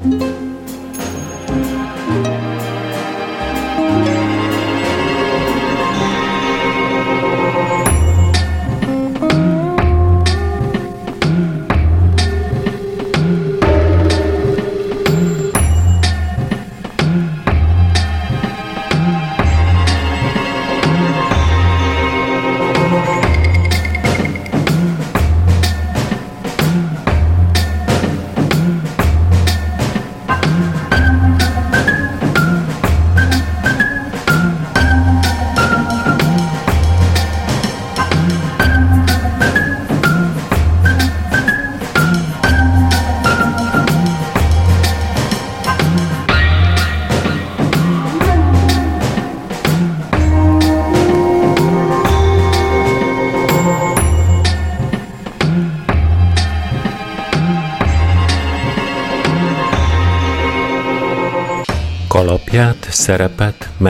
Kalapját,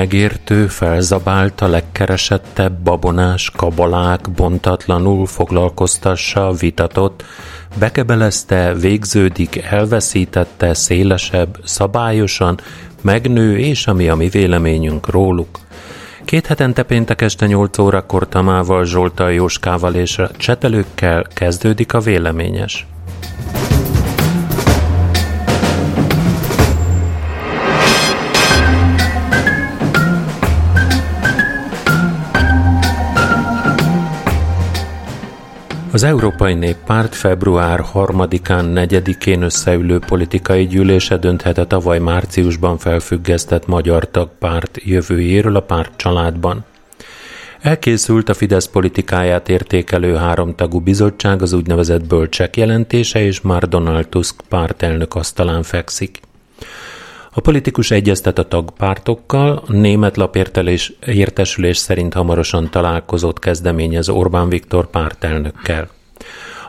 megértő, felzabált a legkeresettebb babonás kabalák bontatlanul foglalkoztassa, vitatott, bekebelezte, végződik, elveszítette, szélesebb, szabályosan, megnő, és ami a mi véleményünk róluk. Két hetente péntek este 8 órakor Tamával, Zsoltal, Jóskával és a csetelőkkel kezdődik a véleményes. Az Európai Néppárt február 3-án, 4-én összeülő politikai gyűlése dönthet tavaly márciusban felfüggesztett magyar tagpárt jövőjéről a párt családban. Elkészült a Fidesz politikáját értékelő háromtagú bizottság az úgynevezett bölcsek jelentése, és már Donald Tusk pártelnök asztalán fekszik. A politikus egyeztet a tagpártokkal, a német lapértelés értesülés szerint hamarosan találkozott kezdeményez Orbán Viktor pártelnökkel.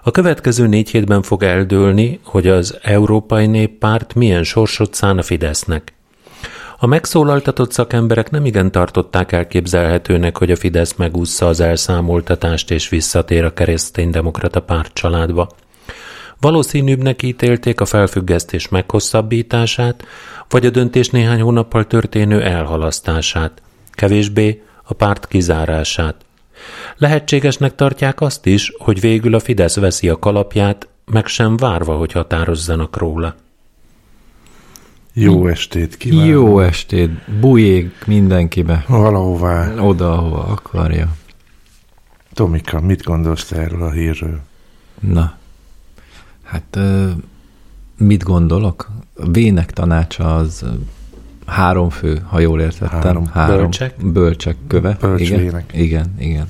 A következő négy hétben fog eldőlni, hogy az Európai Néppárt milyen sorsot szán a Fidesznek. A megszólaltatott szakemberek nem igen tartották elképzelhetőnek, hogy a Fidesz megúszza az elszámoltatást és visszatér a kereszténydemokrata párt családba. Valószínűbbnek ítélték a felfüggesztés meghosszabbítását, vagy a döntés néhány hónappal történő elhalasztását, kevésbé a párt kizárását. Lehetségesnek tartják azt is, hogy végül a Fidesz veszi a kalapját, meg sem várva, hogy határozzanak róla. Jó estét kívánok! Jó estét! Bujjék mindenkibe. Valahová. Oda, ahova akarja. Tomika, mit gondolsz te erről a hírről? Na, hát mit gondolok? A Vének tanácsa az három fő, ha jól értettem. Három. három Bölcsek? Bölcsek köve. Bölcs igen, vének. igen, igen.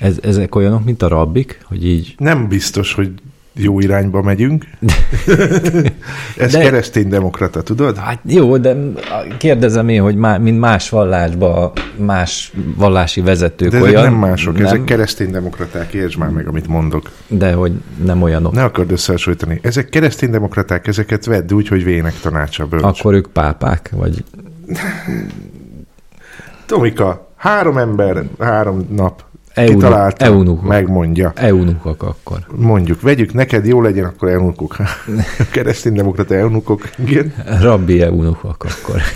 Ez, ezek olyanok, mint a rabbik, hogy így Nem biztos, hogy jó irányba megyünk. Ez De- kereszténydemokrata, tudod? Hát jó, de kérdezem én, hogy má, mint más vallásban más vallási vezetők De ezek olyan. nem mások, nem? ezek kereszténydemokraták, értsd már meg, amit mondok. De hogy nem olyanok. Ne akard összehasonlítani. Ezek kereszténydemokraták, ezeket vedd úgy, hogy vének tanácsa bölcs. Akkor ők pápák, vagy Tomika, három ember, három nap kitalálta, eunuchok. megmondja. eunuchok akkor. Mondjuk, vegyük, neked jó legyen, akkor elnukok. Kereszténydemokrata elnukok, igen. Rabbi eunuchok akkor.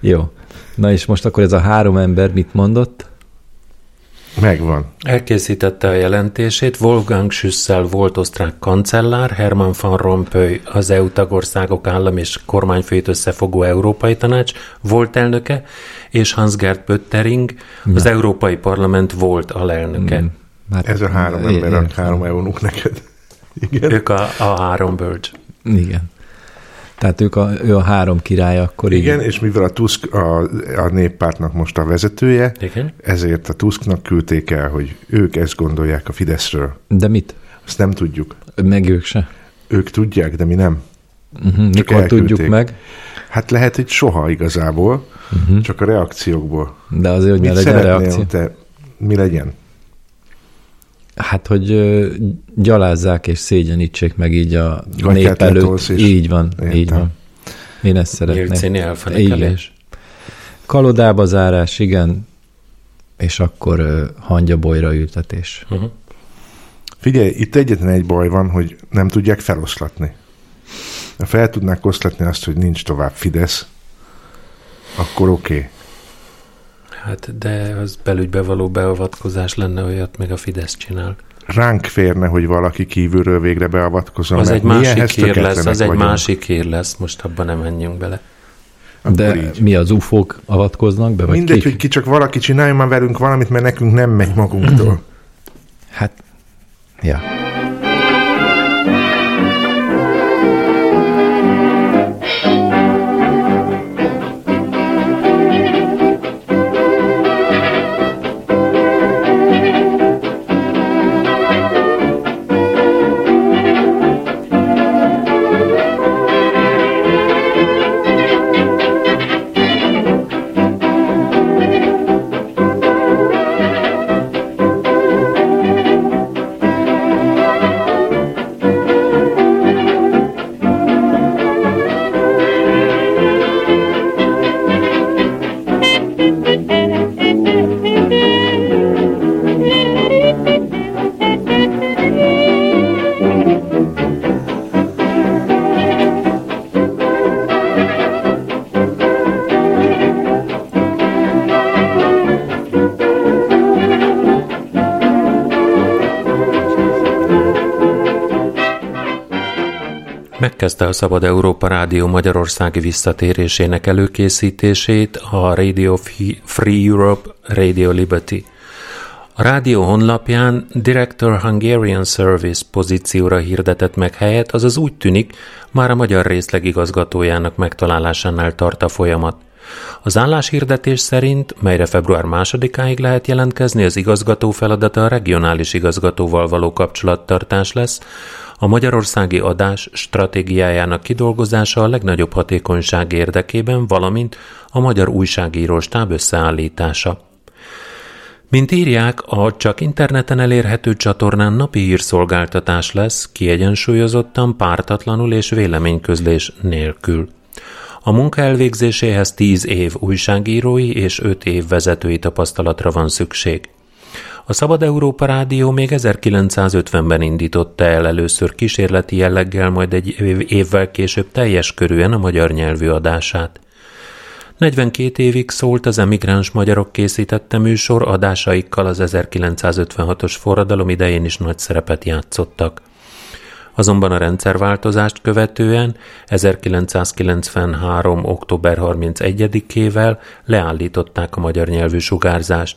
Jó. Na és most akkor ez a három ember mit mondott? Megvan. Elkészítette a jelentését Wolfgang Schüssel volt osztrák kancellár, Hermann van Rompuy az EU tagországok állam és kormányfőt összefogó Európai Tanács volt elnöke, és Hans-Gerd Pöttering, az Európai Parlament volt alelnöke. Hát, Ez a három ember, a három eunuk neked. Igen. Ők a, a három bölcs. Igen. Tehát ők a, ő a három király akkor Igen, így. és mivel a Tusk a, a néppártnak most a vezetője, Igen? ezért a Tusknak küldték el, hogy ők ezt gondolják a Fideszről. De mit? Azt nem tudjuk. Meg ők se. Ők tudják, de mi nem. Uh-huh. Mikor elküldték. tudjuk meg? Hát lehet, hogy soha igazából, uh-huh. csak a reakciókból. De azért, hogy ne Mit legyen szeretnél reakció. te? Mi legyen? Hát, hogy gyalázzák és szégyenítsék meg így a Gatyát nép előtt. Így van, Értem. így van. Én ezt szeretném. Igen. Kalodába zárás, igen, és akkor ö, hangyabolyra ültetés. Uh-huh. Figyelj, itt egyetlen egy baj van, hogy nem tudják feloszlatni. Ha fel tudnák oszlatni azt, hogy nincs tovább Fidesz, akkor oké. Okay. Hát, de az belügybe való beavatkozás lenne, olyat meg a Fidesz csinál. Ránk férne, hogy valaki kívülről végre beavatkozom. Az egy másik hír lesz, az egy vagyunk. másik hír lesz, most abban nem menjünk bele. Akkor De így. mi az ufók avatkoznak be, vagy Mindegy, kik? hogy ki csak valaki csináljon már velünk valamit, mert nekünk nem megy magunktól. Hát, ja. Megkezdte a Szabad Európa Rádió Magyarországi visszatérésének előkészítését a Radio Free Europe Radio Liberty. A rádió honlapján Director Hungarian Service pozícióra hirdetett meg helyet, azaz úgy tűnik, már a magyar részleg igazgatójának megtalálásánál tart a folyamat. Az álláshirdetés szerint, melyre február másodikáig lehet jelentkezni, az igazgató feladata a regionális igazgatóval való kapcsolattartás lesz, a magyarországi adás stratégiájának kidolgozása a legnagyobb hatékonyság érdekében, valamint a magyar újságíró stáb összeállítása. Mint írják, a csak interneten elérhető csatornán napi hírszolgáltatás lesz, kiegyensúlyozottan, pártatlanul és véleményközlés nélkül. A munka elvégzéséhez 10 év újságírói és 5 év vezetői tapasztalatra van szükség. A Szabad Európa Rádió még 1950-ben indította el először kísérleti jelleggel, majd egy évvel később teljes körűen a magyar nyelvű adását. 42 évig szólt az emigráns magyarok készítette műsor, adásaikkal az 1956-os forradalom idején is nagy szerepet játszottak. Azonban a rendszerváltozást követően 1993. október 31-ével leállították a magyar nyelvű sugárzást.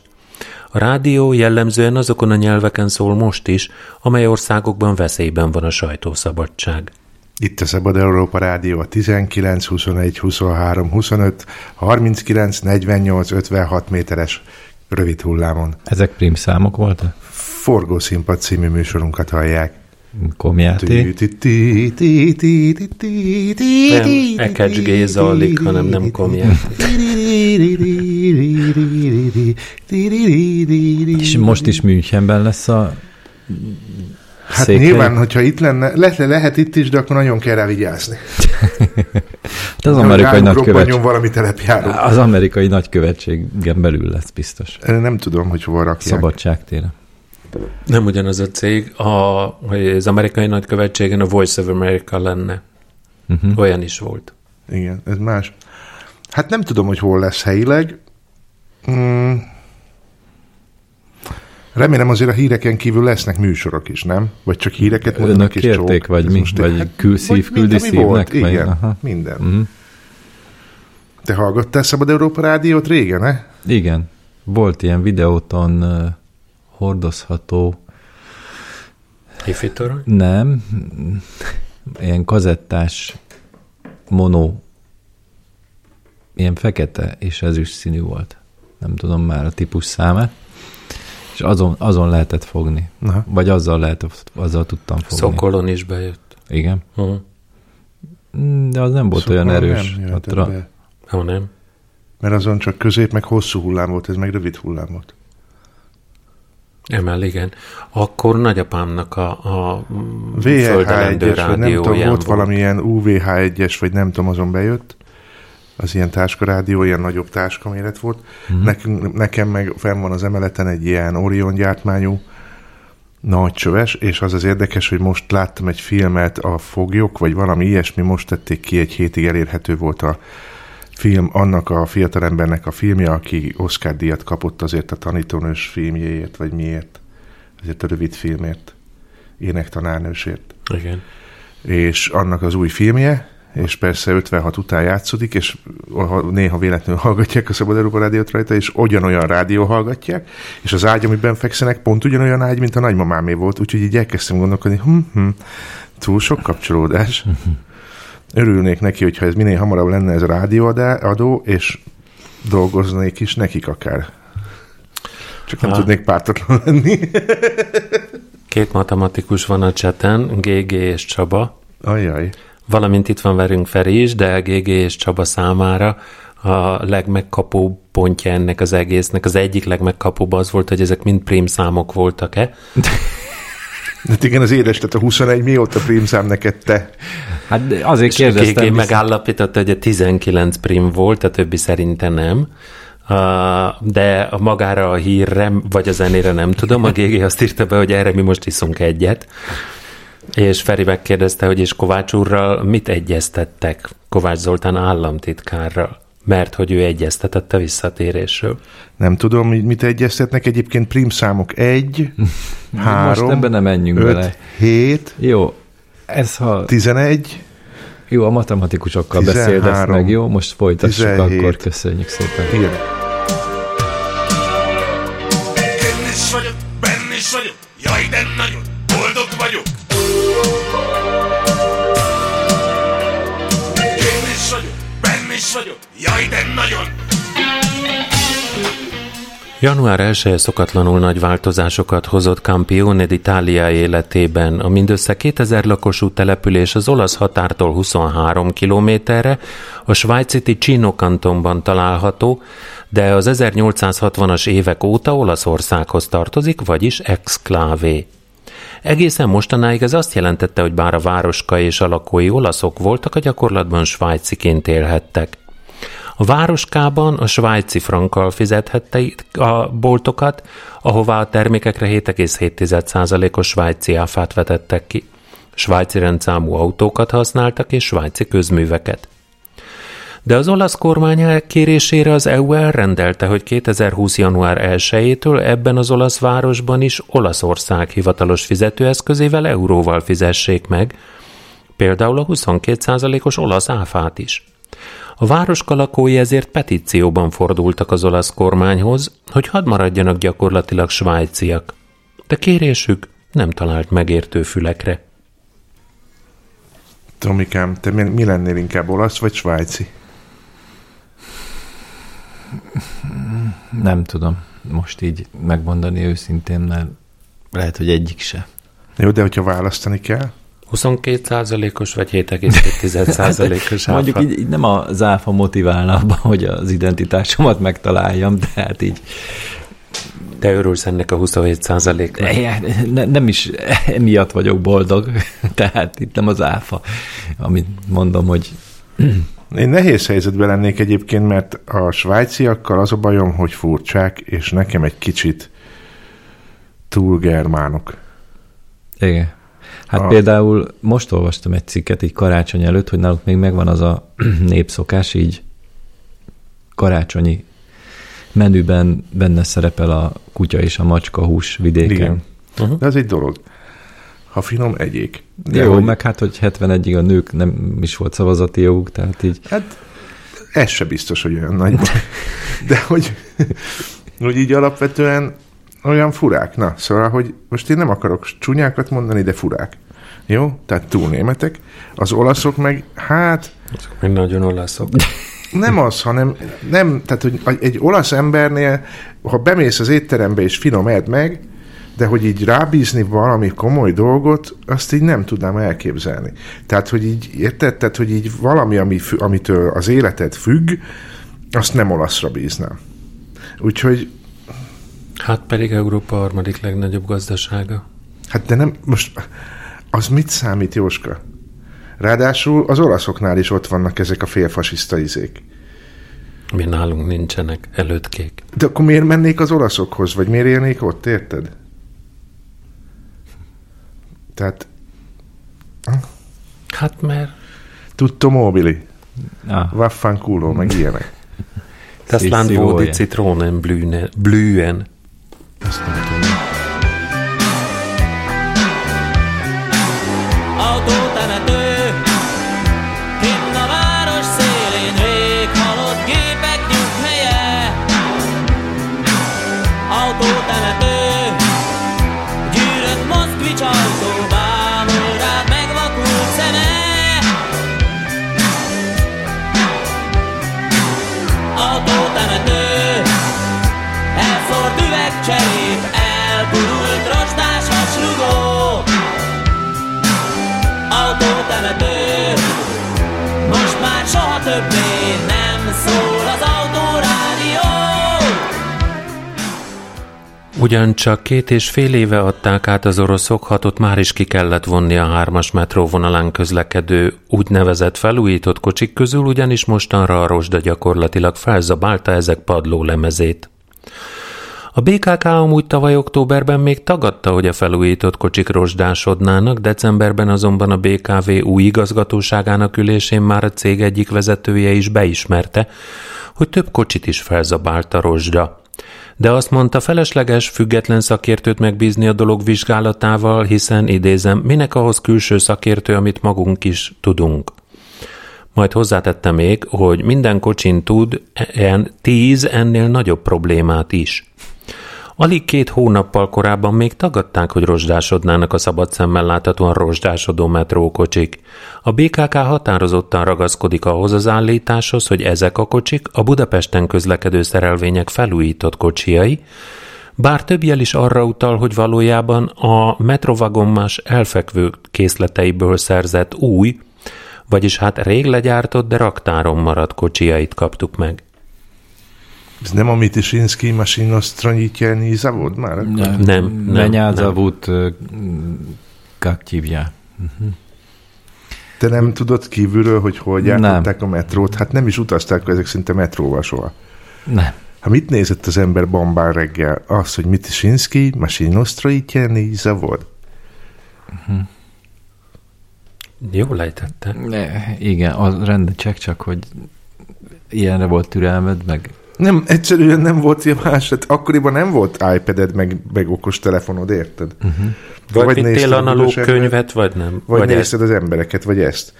A rádió jellemzően azokon a nyelveken szól most is, amely országokban veszélyben van a sajtószabadság. Itt a Szabad Európa Rádió a 19, 21, 23, 25, 39, 48, 56 méteres rövid hullámon. Ezek prim számok voltak? Forgószínpad című műsorunkat hallják. Komjáté? Nem Ekecs Géza alig, hanem nem komjáté. És most is Münchenben lesz a Hát székhely? nyilván, hogyha itt lenne, lehet, lehet itt is, de akkor nagyon kell rá vigyázni. Hát az amerikai nagykövetség. valami telepjáró. Az amerikai nagykövetségen belül lesz biztos. Nem tudom, hogy hova rakják. Szabadságtére. Nem ugyanaz a cég, a, hogy az amerikai nagykövetségen a Voice of America lenne. Uh-huh. Olyan is volt. Igen, ez más. Hát nem tudom, hogy hol lesz helyileg. Hmm. Remélem azért a híreken kívül lesznek műsorok is, nem? Vagy csak híreket mondanak Önök és kérték, csók? vagy Ez mi? most- Vagy szív küldi ami volt, szívnek? Vagy- Igen, aha. minden. Mhm. Te hallgattál Szabad Európa Rádiót régen, ne? Igen. Volt ilyen videóton uh, hordozható, Hifitorony? nem, ilyen kazettás mono, ilyen fekete és ezüst színű volt. Nem tudom már a típus számát. És azon, azon lehetett fogni. Aha. Vagy azzal, lehet, azzal tudtam fogni. Szokolon is bejött. Igen. Uh-huh. De az nem volt Szóval olyan erős. Nem Ott jöhetett ra- be. Ha nem. Mert azon csak közép, meg hosszú hullám volt, ez meg rövid hullám volt. Emel, igen. Akkor nagyapámnak a, a mm, VH1-es, földelendő vagy nem tudom, rádióján volt valamilyen UVH1-es, vagy nem tudom, azon bejött. Az ilyen táskarádió, ilyen nagyobb táskaméret volt. Mhm. Mm. Nekünk, nekem meg fenn van az emeleten egy ilyen Orion gyártmányú Nagy csöves, és az az érdekes, hogy most láttam egy filmet, a Foglyok, vagy valami ilyesmi, most tették ki, egy hétig elérhető volt a film, annak a fiatalembernek a filmje, aki Oscar díjat kapott azért a tanítónős filmjéért, vagy miért, azért a rövid filmért, énektanárnősért. Igen. És annak az új filmje, és persze 56 után játszódik, és néha véletlenül hallgatják a Szabad Európa Rádiót rajta, és ugyanolyan rádió hallgatják, és az ágy, amiben fekszenek, pont ugyanolyan ágy, mint a nagymamámé volt, úgyhogy így elkezdtem gondolkodni, hm, hm, túl sok kapcsolódás. Örülnék neki, hogyha ez minél hamarabb lenne ez a rádióadó, és dolgoznék is nekik akár. Csak nem ha. tudnék pártatlan lenni. Két matematikus van a cseten, GG és Csaba. Ajaj. Valamint itt van velünk Feri is, de GG és Csaba számára a legmegkapóbb pontja ennek az egésznek, az egyik legmegkapóbb az volt, hogy ezek mind prim számok voltak-e. Hát igen, az édes, tehát a 21 mióta szám neked te? Hát azért és kérdeztem. GG megállapította, hogy a 19 prim volt, a többi szerinte nem. de a magára a hírre, vagy a zenére nem tudom, a GG azt írta be, hogy erre mi most iszunk egyet. És Feri megkérdezte, hogy és Kovács úrral mit egyeztettek Kovács Zoltán államtitkárral? Mert hogy ő egyeztetett a visszatérésről. Nem tudom, mit egyeztetnek. Egyébként prim számok 1, 3, Most ebben nem menjünk 5, bele. 7, Jó, ez ha... 11, jó, a matematikusokkal 13, beszéld ezt meg, jó? Most folytassuk 17, akkor, köszönjük szépen. Igen. Én is vagyok, benne is vagyok, jaj, de nagyon boldog vagyok. is vagyok, jaj, de nagyon! Január 1 szokatlanul nagy változásokat hozott Campione d'Italia életében. A mindössze 2000 lakosú település az olasz határtól 23 kilométerre, a svájci Ticino kantonban található, de az 1860-as évek óta Olaszországhoz tartozik, vagyis exclavé. Egészen mostanáig ez azt jelentette, hogy bár a városka és a lakói olaszok voltak, a gyakorlatban svájciként élhettek. A városkában a svájci frankkal fizethette a boltokat, ahová a termékekre 7,7%-os svájci áfát vetettek ki. Svájci rendszámú autókat használtak és svájci közműveket. De az olasz kormány kérésére az EU elrendelte, hogy 2020. január 1-től ebben az olasz városban is Olaszország hivatalos fizetőeszközével euróval fizessék meg, például a 22%-os olasz áfát is. A városka lakói ezért petícióban fordultak az olasz kormányhoz, hogy hadd maradjanak gyakorlatilag svájciak. De kérésük nem talált megértő fülekre. Tomikám, te mi lennél inkább olasz vagy svájci? Nem tudom most így megmondani őszintén, mert lehet, hogy egyik se. Jó, de hogyha választani kell? 22%-os vagy 7,2%-os áfa? Mondjuk így, így nem az áfa motiválna abban, hogy az identitásomat megtaláljam, de hát így te örülsz ennek a 27%-nak? Ne, nem is emiatt vagyok boldog, tehát itt nem az áfa, amit mondom, hogy én nehéz helyzetben lennék egyébként, mert a svájciakkal az a bajom, hogy furcsák, és nekem egy kicsit túl germánok. Igen. Hát a... például most olvastam egy cikket így karácsony előtt, hogy náluk még megvan az a népszokás, így karácsonyi menüben benne szerepel a kutya és a macska hús vidéken. Igen. Uh-huh. De ez egy dolog ha finom, egyék. De Jó, hogy... meg hát, hogy 71-ig a nők nem is volt szavazati joguk, tehát így... Hát ez se biztos, hogy olyan nagy De hogy, hogy így alapvetően olyan furák. Na, szóval, hogy most én nem akarok csúnyákat mondani, de furák. Jó? Tehát túl németek. Az olaszok meg, hát... Azok meg nagyon olaszok. Nem az, hanem nem, tehát, hogy egy olasz embernél, ha bemész az étterembe és finom edd meg, de hogy így rábízni valami komoly dolgot, azt így nem tudnám elképzelni. Tehát, hogy így, érted? Tehát, hogy így valami, ami, amitől az életed függ, azt nem olaszra bíznám. Úgyhogy... Hát pedig Európa harmadik legnagyobb gazdasága. Hát de nem, most az mit számít, Jóska? Ráadásul az olaszoknál is ott vannak ezek a félfasiszta izék. Mi nálunk nincsenek, előttkék. De akkor miért mennék az olaszokhoz, vagy miért élnék ott, érted? Tehát Hát mert tutto mobili, Ah, vaffanculo, meg ilyenek. das Land voglio. Zitronen blühen. blühen. Azt nem tudom. Többé nem szól az autórádió Ugyancsak két és fél éve adták át az oroszok, hatot már is ki kellett vonni a hármas metróvonalán közlekedő úgynevezett felújított kocsik közül, ugyanis mostanra a rozsda gyakorlatilag felzabálta ezek padló lemezét. A BKK amúgy tavaly októberben még tagadta, hogy a felújított kocsik rozsdásodnának, decemberben azonban a BKV új igazgatóságának ülésén már a cég egyik vezetője is beismerte, hogy több kocsit is felzabált a rozsda. De azt mondta, felesleges független szakértőt megbízni a dolog vizsgálatával, hiszen idézem, minek ahhoz külső szakértő, amit magunk is tudunk. Majd hozzátette még, hogy minden kocsin tud en, tíz ennél nagyobb problémát is. Alig két hónappal korábban még tagadták, hogy rozsdásodnának a szabad szemmel láthatóan rozsdásodó metrókocsik. A BKK határozottan ragaszkodik ahhoz az állításhoz, hogy ezek a kocsik a Budapesten közlekedő szerelvények felújított kocsiai, bár több jel is arra utal, hogy valójában a metrovagonmás elfekvő készleteiből szerzett új, vagyis hát rég legyártott, de raktáron maradt kocsiait kaptuk meg. Ez nem a Mitisinski Masinostranyitjelnyi zavod már? akkor? nem, Nem, nem, Меня nem. зовут, э, как тебя? Te nem tudod kívülről, hogy hol Nem. gyártották a metrót? Hát nem is utazták ezek szinte metróval soha. Nem. Hát mit nézett az ember bombán reggel? Az, hogy Mitisinski Masinostranyitjelnyi zavod. Jól lejtette. Ne, igen, az rendecsek csak, hogy ilyenre volt türelmed, meg nem, egyszerűen nem volt ilyen más. Hát akkoriban nem volt iPad-ed, meg, meg okos telefonod, érted? Uh-huh. Vagy, vagy vittél a analóg könyvet, vagy nem? Vagy, vagy ezt? nézted az embereket, vagy ezt.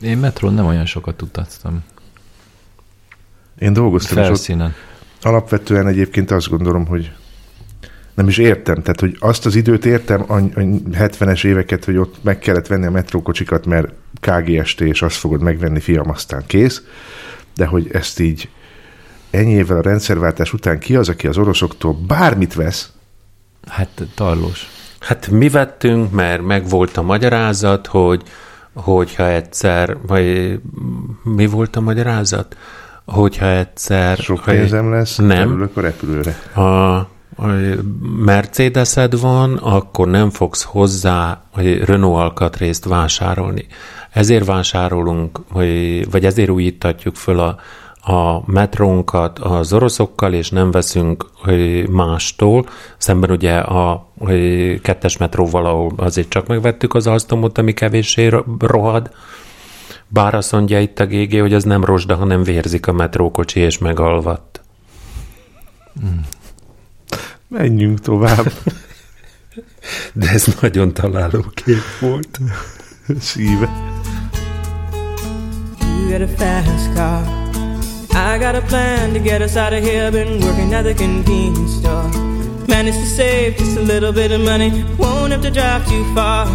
én metrón nem olyan sokat utaztam. Én dolgoztam, ott Felszínen. alapvetően egyébként azt gondolom, hogy nem is értem. Tehát, hogy azt az időt értem, a, a 70-es éveket, hogy ott meg kellett venni a metrókocsikat, mert KGST, és azt fogod megvenni, fiam, aztán kész. De hogy ezt így ennyi évvel a rendszerváltás után ki az, aki az oroszoktól bármit vesz, Hát tarlós. Hát mi vettünk, mert meg volt a magyarázat, hogy hogyha egyszer, vagy mi volt a magyarázat? Hogyha egyszer... sok hogy- pénzem lesz, Nem. felülök a repülőre. a, a Mercedesed van, akkor nem fogsz hozzá hogy Renault alkatrészt vásárolni. Ezért vásárolunk, vagy ezért újítatjuk föl a, a metrónkat az oroszokkal, és nem veszünk mástól. Szemben ugye a kettes metróval, ahol azért csak megvettük az Alstomot, ami kevéssé ro- rohad. Bár azt mondja itt a GG, hogy az nem rozsda, hanem vérzik a metrókocsi, és megalvadt. Menjünk tovább. De ez nagyon találó kép volt. Szíve. You got a fast car. I got a plan to get us out of here. Been working at the convenience store. Managed to save just a little bit of money. Won't have to drive too far.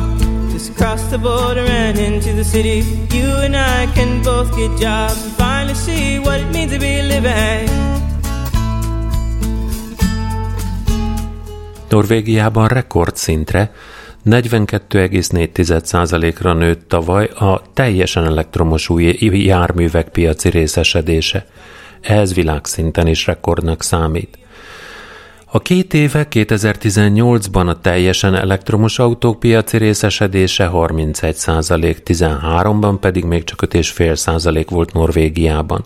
Just cross the border and into the city. You and I can both get jobs and finally see what it means to be living. Norvégiában rekordszintre 42,4%-ra nőtt tavaly a teljesen elektromos új járművek piaci részesedése. Ez világszinten is rekordnak számít. A két éve 2018-ban a teljesen elektromos autók piaci részesedése 31% 13-ban pedig még csak 5,5% volt Norvégiában.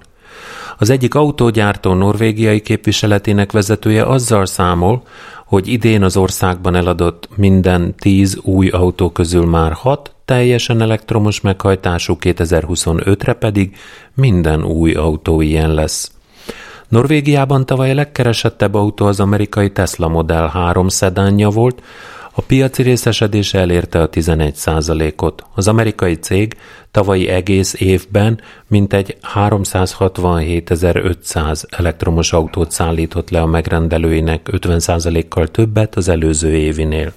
Az egyik autógyártó norvégiai képviseletének vezetője azzal számol, hogy idén az országban eladott minden tíz új autó közül már hat teljesen elektromos meghajtású, 2025-re pedig minden új autó ilyen lesz. Norvégiában tavaly a legkeresettebb autó az amerikai Tesla Model 3 szedánja volt, a piaci részesedése elérte a 11 ot Az amerikai cég tavalyi egész évben mintegy 367.500 elektromos autót szállított le a megrendelőinek 50 kal többet az előző évinél.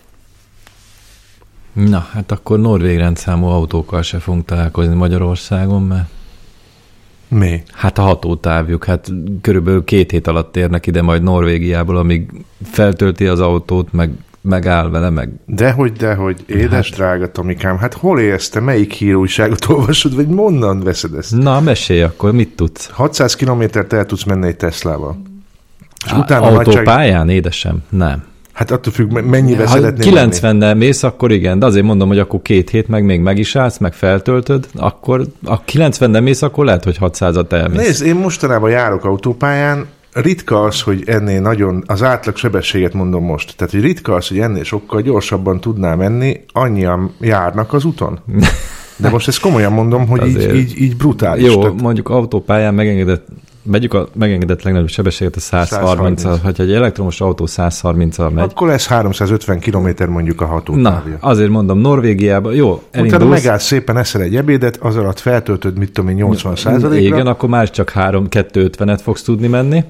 Na, hát akkor norvég rendszámú autókkal se fogunk találkozni Magyarországon, mert Mi? Hát a hatótávjuk, hát körülbelül két hét alatt érnek ide majd Norvégiából, amíg feltölti az autót, meg megáll vele, meg... Dehogy, dehogy, édes hát. drága Tomikám, hát hol élsz te, melyik hírújságot olvasod, vagy mondan veszed ezt? Na, mesélj akkor, mit tudsz? 600 kilométert el tudsz menni egy Teslával. És Á, utána a nagyság... Autópályán, édesem? Nem. Hát attól függ, me- mennyivel Ha szeretnél menni. 90-nel mész, akkor igen, de azért mondom, hogy akkor két hét, meg még meg is állsz, meg feltöltöd, akkor a 90-nel mész, akkor lehet, hogy 600-at elmész. Nézd, én mostanában járok autópályán, ritka az, hogy ennél nagyon, az átlag sebességet mondom most, tehát hogy ritka az, hogy ennél sokkal gyorsabban tudná menni, annyian járnak az úton. De most ezt komolyan mondom, hogy így, Azért. így, így brutális. Jó, Tehát, mondjuk autópályán megengedett, vegyük a megengedett legnagyobb sebességet a 130 130. ha egy elektromos autó 130-al megy, akkor lesz 350 km mondjuk a Na, hatótávja. azért mondom, Norvégiában, jó, Utána elindulsz, megállsz szépen, eszel egy ebédet, az alatt feltöltöd, mit tudom én, 80 százalékra, igen, akkor már csak 3-250-et fogsz tudni menni,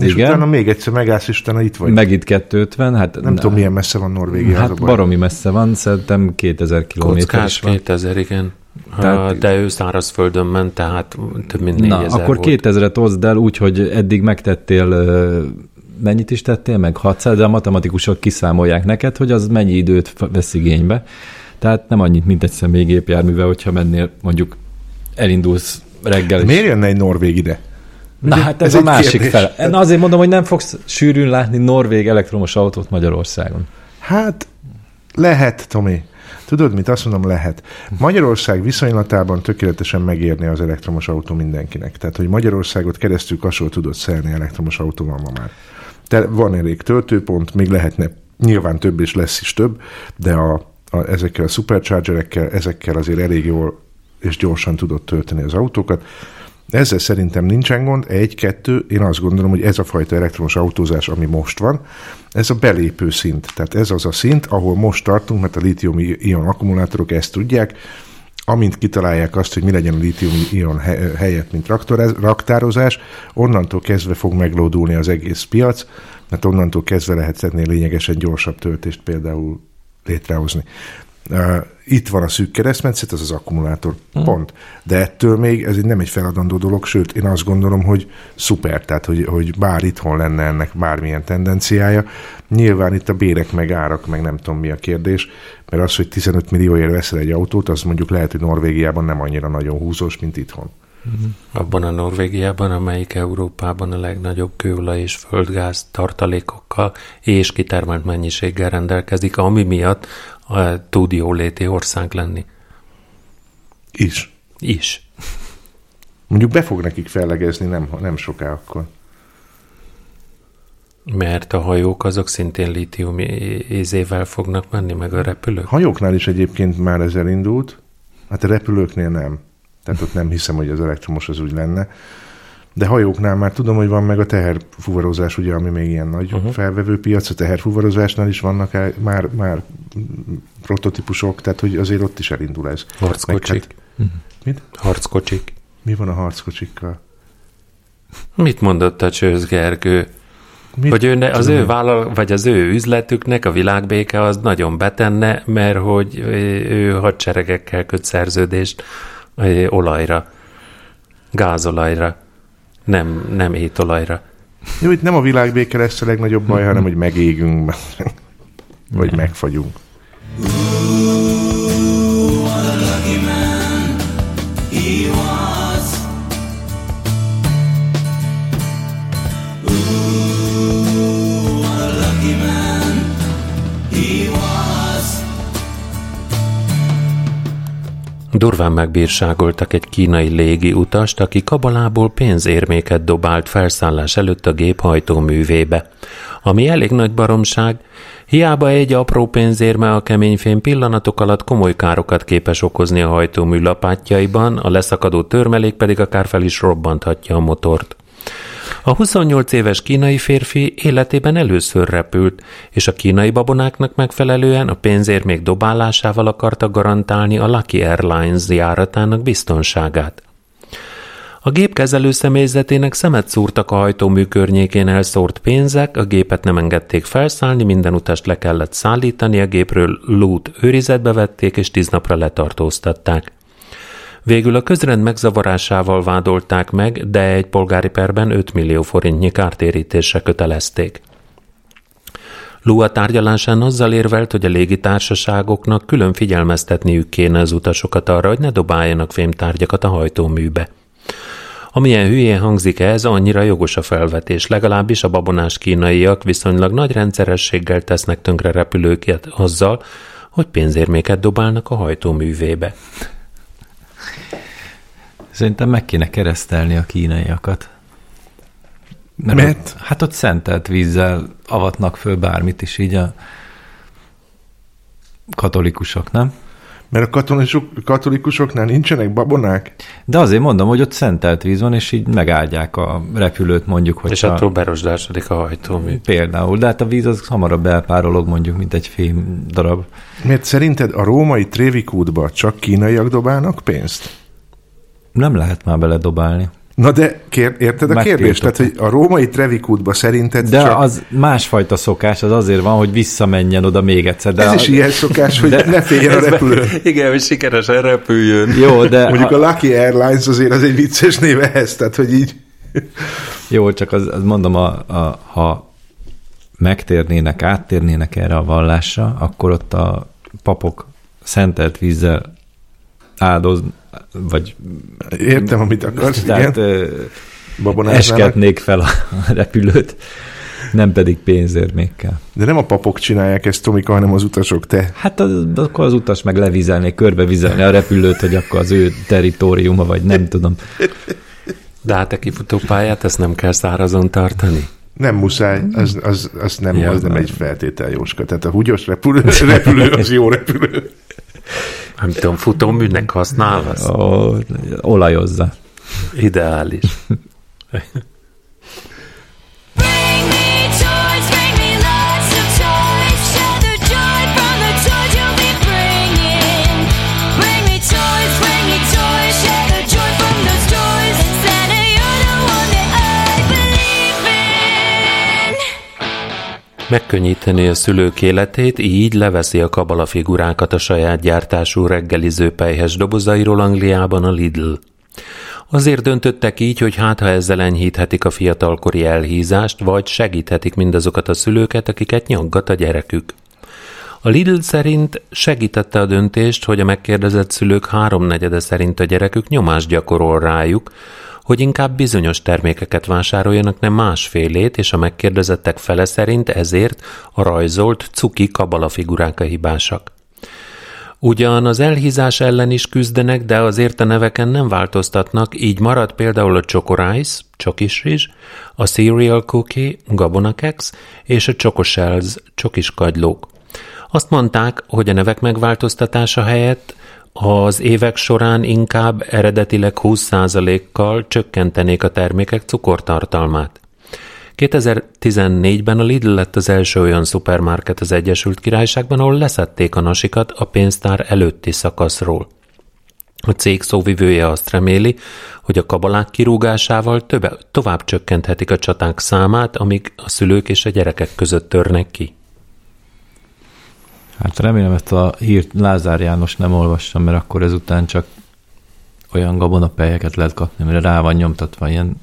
és igen. utána még egyszer megállsz, és utána itt vagy. meg itt 250, hát Nem tudom, milyen messze van Norvégia. Hát baromi messze van, szerintem 2000 kilométer is van. 2000, igen. Tehát- de ő szárazföldön ment, tehát több mint Na, 4000 akkor volt. 2000-et hozd el úgy, hogy eddig megtettél, mennyit is tettél meg? 600, de a matematikusok kiszámolják neked, hogy az mennyi időt vesz igénybe. Tehát nem annyit, mint egy személygépjárművel, hogyha mennél mondjuk elindulsz reggel. Miért jönne egy norvég ide? Na hát ez, Ez a másik kérdés. fel. Na azért mondom, hogy nem fogsz sűrűn látni norvég elektromos autót Magyarországon. Hát lehet, Tomi. Tudod mit? Azt mondom, lehet. Magyarország viszonylatában tökéletesen megérni az elektromos autó mindenkinek. Tehát, hogy Magyarországot keresztül kasol tudod szelni elektromos autóval ma már. Te, van elég töltőpont, még lehetne, nyilván több és lesz is több, de a, a, ezekkel a superchargerekkel, ezekkel azért elég jól és gyorsan tudod tölteni az autókat. Ezzel szerintem nincsen gond. Egy, kettő, én azt gondolom, hogy ez a fajta elektromos autózás, ami most van, ez a belépő szint. Tehát ez az a szint, ahol most tartunk, mert a lítium-ion akkumulátorok ezt tudják, amint kitalálják azt, hogy mi legyen a lítium-ion he- helyett, mint raktározás, onnantól kezdve fog meglódulni az egész piac, mert onnantól kezdve lehet ennél lényegesen gyorsabb töltést például létrehozni. Itt van a szűk keresztmetszet, az az akkumulátor. Hmm. Pont. De ettől még ez nem egy feladandó dolog, sőt, én azt gondolom, hogy szuper, tehát, hogy, hogy bár itthon lenne ennek bármilyen tendenciája, nyilván itt a bérek meg árak, meg nem tudom mi a kérdés, mert az, hogy 15 millióért veszel egy autót, az mondjuk lehet, hogy Norvégiában nem annyira nagyon húzós, mint itthon. Abban a Norvégiában, amelyik Európában a legnagyobb kőolaj és földgáz tartalékokkal és kitermelt mennyiséggel rendelkezik, ami miatt tud jóléti ország lenni. Is. Is. Mondjuk be fog nekik fellegezni nem, nem soká akkor. Mert a hajók azok szintén lítium ézével fognak menni, meg a repülők. Hajóknál is egyébként már ez elindult, hát a repülőknél nem. Tehát ott nem hiszem, hogy az elektromos az úgy lenne. De hajóknál már tudom, hogy van meg a teherfuvarozás, ugye, ami még ilyen nagy uh-huh. felvevő piac, a teherfuvarozásnál is vannak el, már, már prototípusok, tehát hogy azért ott is elindul ez. Harckocsik. Meg mit? Harckocsik. Mi van a harckocsikkal? Mit mondott a Csőz Gergő? Mit Hogy ő ne, az ő vállal, vagy az ő üzletüknek a világbéke az nagyon betenne, mert hogy ő hadseregekkel köt szerződést olajra, gázolajra, nem, nem étolajra. Jó, itt nem a világbéke lesz a legnagyobb baj, hanem hogy megégünk, vagy megfagyunk. He Durván megbírságoltak egy kínai légi utast, aki kabalából pénzérméket dobált felszállás előtt a gép hajtóművébe. Ami elég nagy baromság, hiába egy apró pénzérme a keményfém pillanatok alatt komoly károkat képes okozni a hajtómű lapátjaiban, a leszakadó törmelék pedig akár fel is robbanthatja a motort. A 28 éves kínai férfi életében először repült, és a kínai babonáknak megfelelően a pénzérmék dobálásával akarta garantálni a Lucky Airlines járatának biztonságát. A gép kezelő személyzetének szemet szúrtak a hajtómű környékén elszórt pénzek, a gépet nem engedték felszállni, minden utast le kellett szállítani, a gépről lút őrizetbe vették és tíz napra letartóztatták. Végül a közrend megzavarásával vádolták meg, de egy polgári perben 5 millió forintnyi kártérítésre kötelezték. Lou a tárgyalásán azzal érvelt, hogy a légitársaságoknak külön figyelmeztetniük kéne az utasokat arra, hogy ne dobáljanak fémtárgyakat a hajtóműbe. Amilyen hülyén hangzik ez, annyira jogos a felvetés, legalábbis a babonás kínaiak viszonylag nagy rendszerességgel tesznek tönkre repülőket azzal, hogy pénzérméket dobálnak a hajtóművébe. Szerintem meg kéne keresztelni a kínaiakat. Mert, Mert? Ott, hát ott szentelt vízzel avatnak föl bármit is, így a katolikusok, nem? Mert a katolisok, katolikusoknál nincsenek babonák? De azért mondom, hogy ott szentelt víz van, és így megáldják a repülőt mondjuk, hogy És attól berosdásodik a hajtómű. Például, de hát a víz az hamarabb elpárolog mondjuk, mint egy fém darab. Miért szerinted a római Trévikútba csak kínaiak dobálnak pénzt? Nem lehet már beledobálni. Na de kér, érted a kérdést? Tehát, hogy a római Trevikútba szerinted De csak... az másfajta szokás, az azért van, hogy visszamenjen oda még egyszer. De ez a- is ilyen szokás, hogy de- ne féljen a repülő. Igen, hogy sikeresen repüljön. Jó, de Mondjuk a Lucky Airlines azért az egy vicces név ehhez, tehát hogy így... Jó, csak az, az mondom, a, a, ha megtérnének, áttérnének erre a vallásra, akkor ott a papok szentelt vízzel áldoz, vagy Értem, amit akarsz, tehát igen. Babonáznának. esketnék fel a repülőt, nem pedig pénzérmékkel. De nem a papok csinálják ezt, Tomika, hanem az utasok, te. Hát az, akkor az utas meg levizelné, körbevizelni a repülőt, hogy akkor az ő teritoriuma, vagy nem tudom. De hát a kifutópályát ezt nem kell szárazon tartani. Nem muszáj, az, az, az, nem, Ja, az nem nem. egy feltétel, Jóska. Tehát a húgyos repülő, repülő az jó repülő. Nem tudom, futóműnek használsz? Ó, olajozza. Ideális. Megkönnyíteni a szülők életét, így leveszi a kabala figurákat a saját gyártású reggeliző pejhes dobozairól Angliában a Lidl. Azért döntöttek így, hogy hát ha ezzel enyhíthetik a fiatalkori elhízást, vagy segíthetik mindazokat a szülőket, akiket nyaggat a gyerekük. A Lidl szerint segítette a döntést, hogy a megkérdezett szülők háromnegyede szerint a gyerekük nyomást gyakorol rájuk, hogy inkább bizonyos termékeket vásároljanak, nem másfélét, és a megkérdezettek fele szerint ezért a rajzolt cuki kabala figurák a hibásak. Ugyan az elhízás ellen is küzdenek, de azért a neveken nem változtatnak, így marad például a Chocorice, csokis rizs, a Cereal Cookie, gabonakex és a Chocoshells, csokis kagylók. Azt mondták, hogy a nevek megváltoztatása helyett az évek során inkább eredetileg 20%-kal csökkentenék a termékek cukortartalmát. 2014-ben a Lidl lett az első olyan szupermarket az Egyesült Királyságban, ahol leszették a nasikat a pénztár előtti szakaszról. A cég szóvivője azt reméli, hogy a kabalák kirúgásával tovább csökkenthetik a csaták számát, amíg a szülők és a gyerekek között törnek ki. Hát remélem ezt a hírt Lázár János nem olvassam, mert akkor ezután csak olyan gabonapelyeket lehet kapni, amire rá van nyomtatva ilyen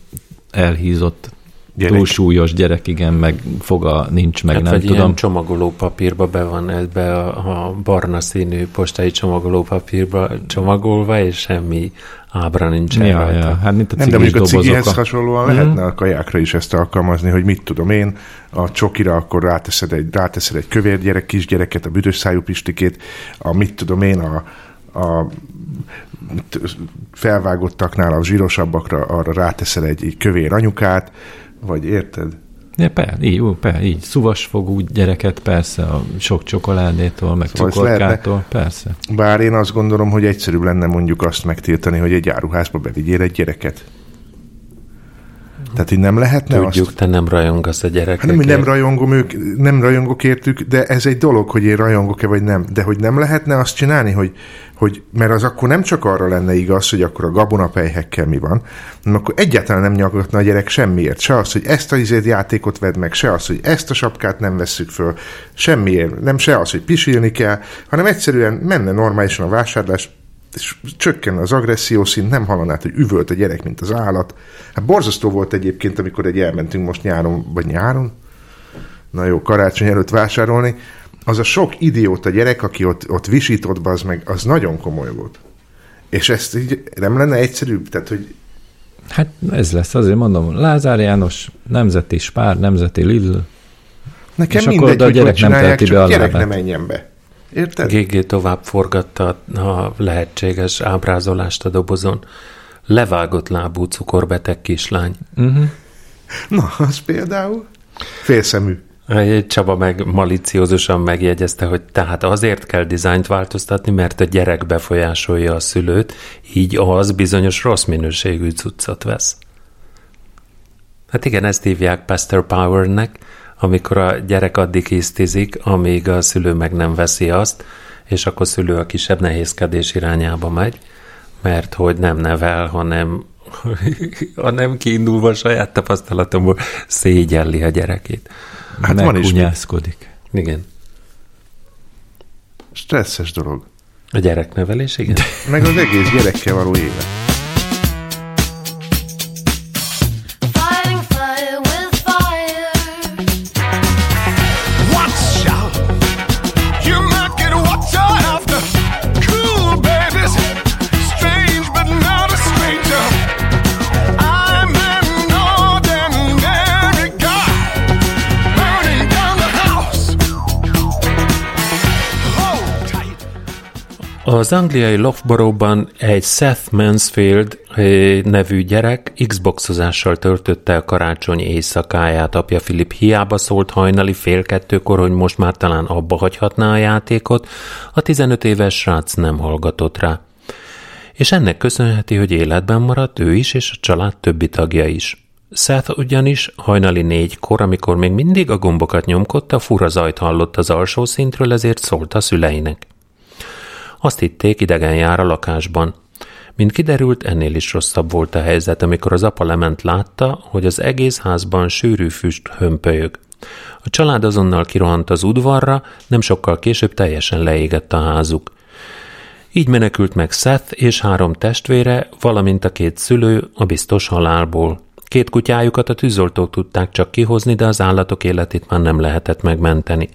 elhízott, Gyerek. túlsúlyos gyerek, igen, meg foga nincs, meg hát nem vagy tudom. ilyen csomagoló papírba be van ebbe a, a barna színű postai csomagoló papírba csomagolva, és semmi ábra nincsen Ja, rajta. ja, hát mint a Nem, de mondjuk a cigihez dobozok. hasonlóan Mhm. lehetne a kajákra is ezt alkalmazni, hogy mit tudom én, a csokira akkor ráteszed egy, ráteszed egy kövér gyerek, kisgyereket, a büdös szájú pistikét, a mit tudom én, a a felvágottaknál a zsírosabbakra arra ráteszel egy, egy kövér anyukát, vagy érted? Ja, per, így, jó, per, így. Szuvasfogú gyereket, persze, a sok csokoládétól, meg Szóval cukorkától, persze. Bár én azt gondolom, hogy egyszerűbb lenne mondjuk azt megtiltani, hogy egy áruházba bevigyél egy gyereket. Tehát így nem lehetne Tudjuk, azt... te nem rajongasz a Hát nem, gyerekekért. hogy nem rajongom ők, nem rajongok értük, de ez egy dolog, hogy én rajongok-e vagy nem. De hogy nem lehetne azt csinálni, hogy, hogy mert az akkor nem csak arra lenne igaz, hogy akkor a gabonapejhekkel mi van, hanem akkor egyáltalán nem nyaggatna a gyerek semmiért. Se az, hogy ezt a izét játékot vedd meg, se az, hogy ezt a sapkát nem vesszük föl, semmiért. Nem se az, hogy pisilni kell, hanem egyszerűen menne normálisan a vásárlás, és csökkenne az agresszió szint, nem hallanád, hogy üvölt a gyerek, mint az állat. Hát borzasztó volt egyébként, amikor egy elmentünk most nyáron, vagy nyáron, na jó, karácsony előtt vásárolni, az a sok idióta gyerek, aki ott, ott visított, az meg, az nagyon komoly volt. És ezt így nem lenne egyszerűbb? Tehát, hogy Hát ez lesz, azért mondom, Lázár János, Nemzeti Spár, Nemzeti Lidl, nekem És akkor mindegy, oda a gyerek hogy nem teheti be a gyerek ne lábát. menjen be. Érted? GG tovább forgatta a lehetséges ábrázolást a dobozon. Levágott lábú cukorbeteg kislány. Na, az például félszemű. Csaba meg maliciózusan megjegyezte, hogy tehát azért kell dizájnt változtatni, mert a gyerek befolyásolja a szülőt, így az bizonyos rossz minőségű cuccot vesz. Hát igen, ezt hívják Pastor Powernek, amikor a gyerek addig hisztizik, amíg a szülő meg nem veszi azt, és akkor szülő a kisebb nehézkedés irányába megy, mert hogy nem nevel, hanem, hanem kiindulva a saját tapasztalatomból szégyelli a gyerekét. Hát van is mit. megkunyászkodik. Igen. Stresszes dolog. A gyereknevelés, igen. Meg az egész gyerekkel való élet. Az angliai Loughborough-ban egy Seth Mansfield eh, nevű gyerek Xboxozással töltötte a karácsony éjszakáját. Apja Filip hiába szólt hajnali fél kettőkor, hogy most már talán abba hagyhatná a játékot, a 15 éves srác nem hallgatott rá. És ennek köszönheti, hogy életben maradt ő is és a család többi tagja is. Seth ugyanis hajnali négykor, amikor még mindig a gombokat nyomkodta, fura zajt hallott az alsó szintről, ezért szólt a szüleinek. Azt hitték, idegen jár a lakásban. Mint kiderült, ennél is rosszabb volt a helyzet, amikor az apa lement látta, hogy az egész házban sűrű füst hömpölyög. A család azonnal kirohant az udvarra, nem sokkal később teljesen leégett a házuk. Így menekült meg Seth és három testvére, valamint a két szülő a biztos halálból. Két kutyájukat a tűzoltók tudták csak kihozni, de az állatok életét már nem lehetett megmenteni.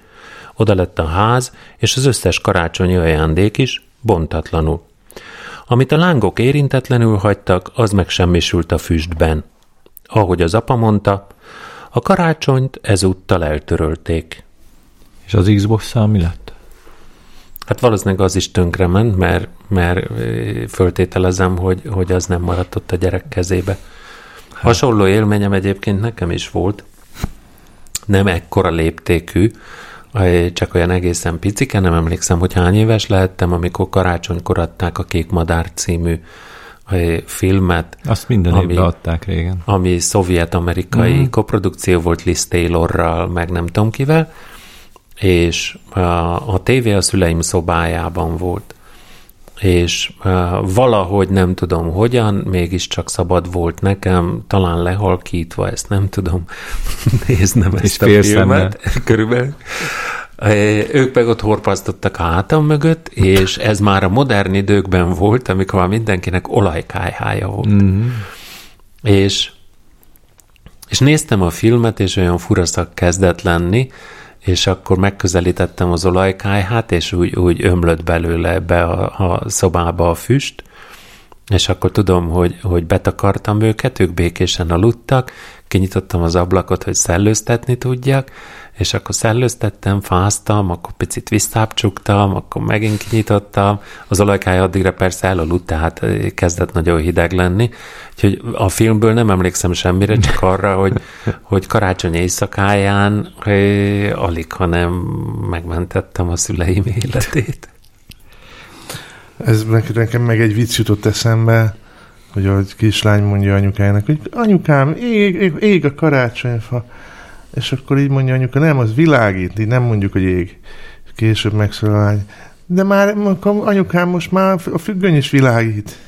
Oda lett a ház, és az összes karácsonyi ajándék is, bontatlanul. Amit a lángok érintetlenül hagytak, az megsemmisült a füstben. Ahogy az apa mondta, a karácsonyt ezúttal eltörölték. És az xbox mi lett? Hát valószínűleg az is tönkrement, mert, mert föltételezem, hogy, hogy az nem maradt ott a gyerek kezébe. Hasonló élményem egyébként nekem is volt. Nem ekkora léptékű, csak olyan egészen picike, nem emlékszem, hogy hány éves lehettem, amikor karácsonykor adták a Kék Madár című filmet, Azt minden Ami- évben adták régen. ami szovjet-amerikai mm. koprodukció volt Liz Taylorral, meg nem tudom kivel, és a, a tévé a szüleim szobájában volt. És valahogy nem tudom hogyan, mégiscsak szabad volt nekem, talán lehalkítva, ezt nem tudom, néznem ezt a filmet, körülbelül. Ők meg ott horpasztottak a hátam mögött, és ez már a modern időkben volt, amikor már mindenkinek olajkájhája volt. Mm. És és néztem a filmet, és olyan furaszak kezdett lenni, és akkor megközelítettem az olajkájhát, és úgy, úgy ömlött belőle be a, a szobába a füst, és akkor tudom, hogy, hogy betakartam őket, ők békésen aludtak, kinyitottam az ablakot, hogy szellőztetni tudjak, és akkor szellőztettem, fáztam, akkor picit visszápcsuktam, akkor megint kinyitottam. Az olajkája addigra persze elaludt, tehát eh, kezdett nagyon hideg lenni. Úgyhogy a filmből nem emlékszem semmire, csak arra, hogy, hogy karácsony éjszakáján eh, alig, hanem megmentettem a szüleim életét. Ez nek- nekem meg egy vicc jutott eszembe, hogy a kislány mondja anyukájának, hogy anyukám, ég, ég a karácsonyfa. És akkor így mondja anyuka, nem, az világít, így nem mondjuk, hogy ég. És később megszólal a lány, de már anyukám most már a függöny is világít.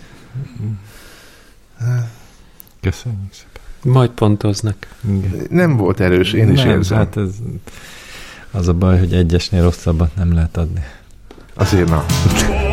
Köszönjük szépen. Majd pontoznak. Igen. Nem volt erős, én is nem, érzem. Hát ez, az a baj, hogy egyesnél rosszabbat nem lehet adni. Azért na.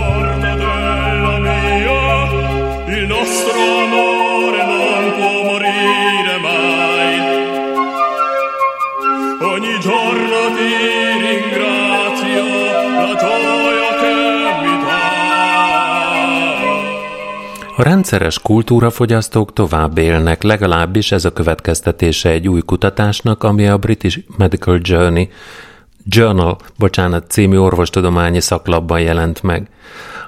A rendszeres kultúrafogyasztók tovább élnek, legalábbis ez a következtetése egy új kutatásnak, ami a British Medical Journey Journal, bocsánat, című orvostudományi szaklapban jelent meg.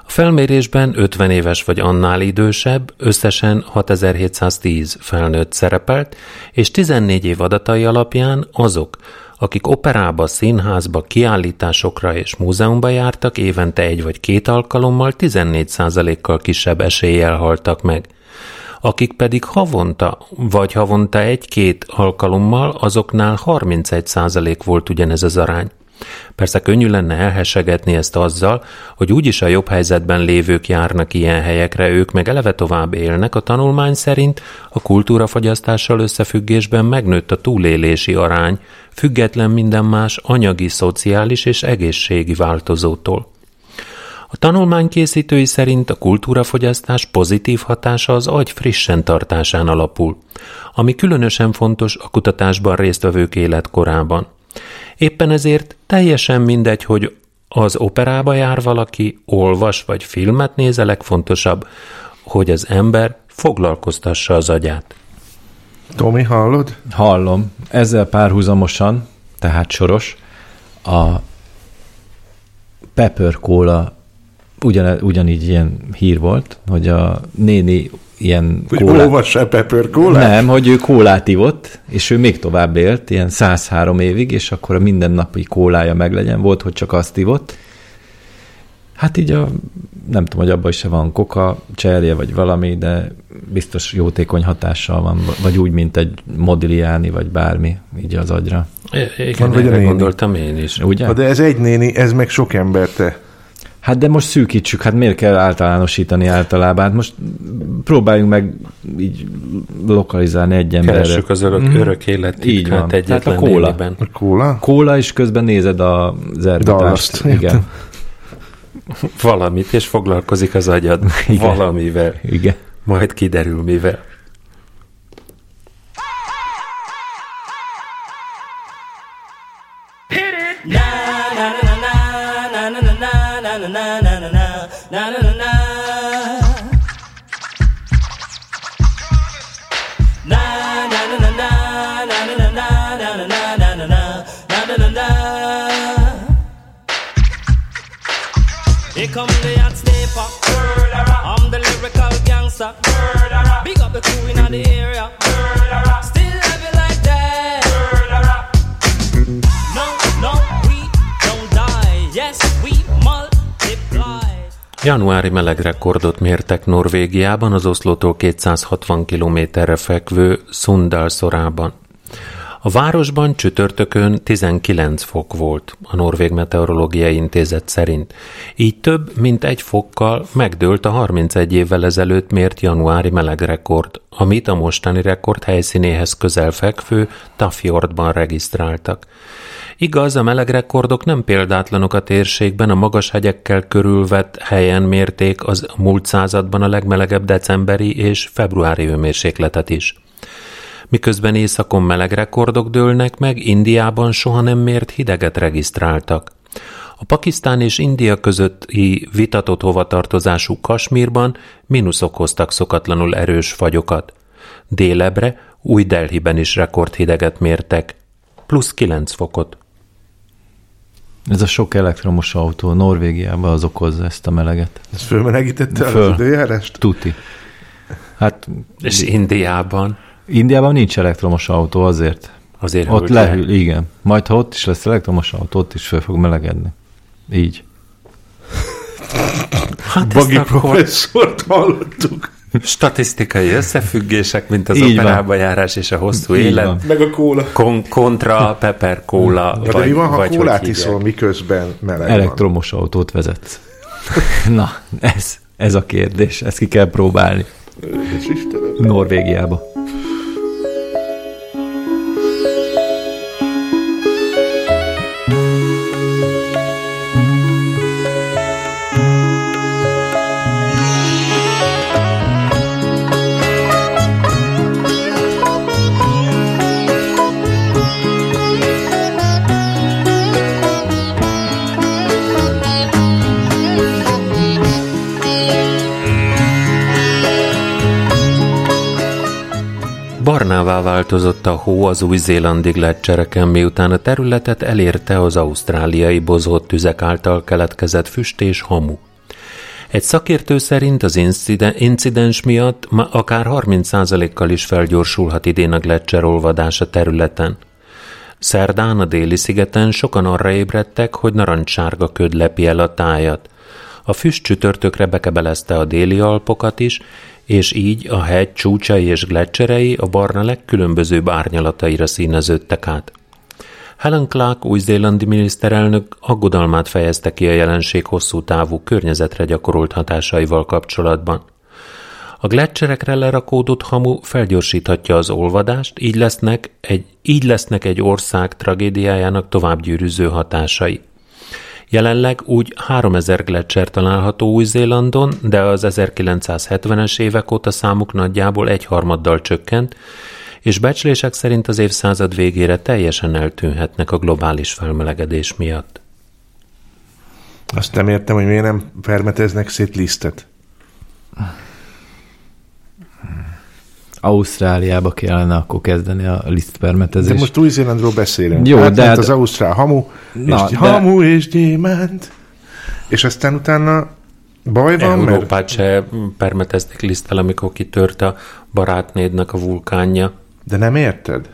A felmérésben 50 éves vagy annál idősebb, összesen 6710 felnőtt szerepelt, és 14 év adatai alapján azok, akik operába, színházba, kiállításokra és múzeumba jártak, évente egy vagy két alkalommal 14%-kal kisebb eséllyel haltak meg. Akik pedig havonta, vagy havonta egy-két alkalommal, azoknál 31% volt ugyanez az arány. Persze könnyű lenne elhessegetni ezt azzal, hogy úgyis a jobb helyzetben lévők járnak ilyen helyekre, ők meg eleve tovább élnek, a tanulmány szerint a kultúrafogyasztással összefüggésben megnőtt a túlélési arány, független minden más anyagi, szociális és egészségi változótól. A tanulmány készítői szerint a kultúrafogyasztás pozitív hatása az agy frissen tartásán alapul, ami különösen fontos a kutatásban résztvevők életkorában. Éppen ezért teljesen mindegy, hogy az operába jár valaki, olvas vagy filmet néz, a legfontosabb, hogy az ember foglalkoztassa az agyát. Tomi, hallod? Hallom. Ezzel párhuzamosan, tehát soros, a Pepper Cola ugyan, ugyanígy ilyen hír volt, hogy a néni ilyen Hogy kólát- Pepper Nem, hogy ő kólát ivott, és ő még tovább élt, ilyen 103 évig, és akkor a mindennapi kólája meglegyen. Volt, hogy csak azt ivott. Hát így a, nem tudom, hogy abban is se van koka, cserje, vagy valami, de biztos jótékony hatással van, vagy úgy, mint egy modiliáni, vagy bármi, így az agyra. I- Igen, Van, vagy erre gondoltam én is. Ugye? Ha de ez egy néni, ez meg sok ember te. Hát de most szűkítsük, hát miért kell általánosítani általában? Hát most próbáljunk meg így lokalizálni egy emberre. Keressük az örök, örök élet Így van. egyetlen Tehát a kóla. néniben. A kóla? Kóla, és közben nézed a zergatást. Igen. Valamit, és foglalkozik az agyad Igen. valamivel. Igen. Majd kiderül mivel. Lyrical gangster. Big up the crew in the area. Still have it like that. No, no, we don't die. Yes, we multiply. Januári melegrekordot mértek Norvégiában, az Oszlótól 260 kilométerre fekvő Sundal szorában. A városban csütörtökön 19 fok volt, a Norvég Meteorológiai Intézet szerint. Így több, mint egy fokkal megdőlt a 31 évvel ezelőtt mért januári melegrekord, amit a mostani rekord helyszínéhez közel fekvő Tafjordban regisztráltak. Igaz, a melegrekordok nem példátlanok a térségben, a magas hegyekkel körülvett helyen mérték az múlt században a legmelegebb decemberi és februári hőmérsékletet is. Miközben északon meleg rekordok dőlnek meg, Indiában soha nem mért hideget regisztráltak. A Pakisztán és India közötti vitatott hovatartozású Kasmírban mínuszok hoztak szokatlanul erős fagyokat. Délebre Új Delhiben is rekordhideget mértek, plusz 9 fokot. Ez a sok elektromos autó Norvégiában az okozza ezt a meleget. Ez fölmelegítette Föl. az időjárást? Tuti. Hát És Indiában Indiában nincs elektromos autó azért. azért Ott lehűl, igen. Majd ha ott is lesz elektromos autó, ott is föl fog melegedni. Így. Hát Bagi professzort hallottuk. statisztikai összefüggések, mint az Így van. operába járás és a hosszú Így élet. van. Meg a kóla. Kon- kontra pepper kóla. Ja, de mi van, ha vagy kólát iszol, miközben meleg van? Elektromos autót vezetsz. Na, ez, ez a kérdés. Ezt ki kell próbálni. Norvégiába. Barnává változott a hó az új-zélandi gletszereken, miután a területet elérte az ausztráliai bozott tüzek által keletkezett füst és hamu. Egy szakértő szerint az inciden- incidens miatt ma akár 30%-kal is felgyorsulhat idén a gletszer olvadás a területen. Szerdán a déli szigeten sokan arra ébredtek, hogy narancssárga köd lepi el a tájat. A füst csütörtökre bekebelezte a déli alpokat is, és így a hegy csúcsai és gletszerei a barna legkülönbözőbb árnyalataira színeződtek át. Helen Clark új-zélandi miniszterelnök aggodalmát fejezte ki a jelenség hosszú távú környezetre gyakorolt hatásaival kapcsolatban. A gletszerekre lerakódott hamu felgyorsíthatja az olvadást, így lesznek egy, így lesznek egy ország tragédiájának továbbgyűrűző hatásai. Jelenleg úgy 3000 gletszer található Új-Zélandon, de az 1970-es évek óta számuk nagyjából egyharmaddal csökkent, és becslések szerint az évszázad végére teljesen eltűnhetnek a globális felmelegedés miatt. Azt nem értem, hogy miért nem permeteznek szét lisztet. Ausztráliába kellene akkor kezdeni a De lisztpermetezést. most Új-Zélandról beszélünk. Jó, hát de hát- az ausztrál hamu, Na, és de- hamu és gyémánt. És aztán utána baj van, mert Európát se permetezték liszttel, amikor kitört a barátnédnek a vulkánja. De nem érted?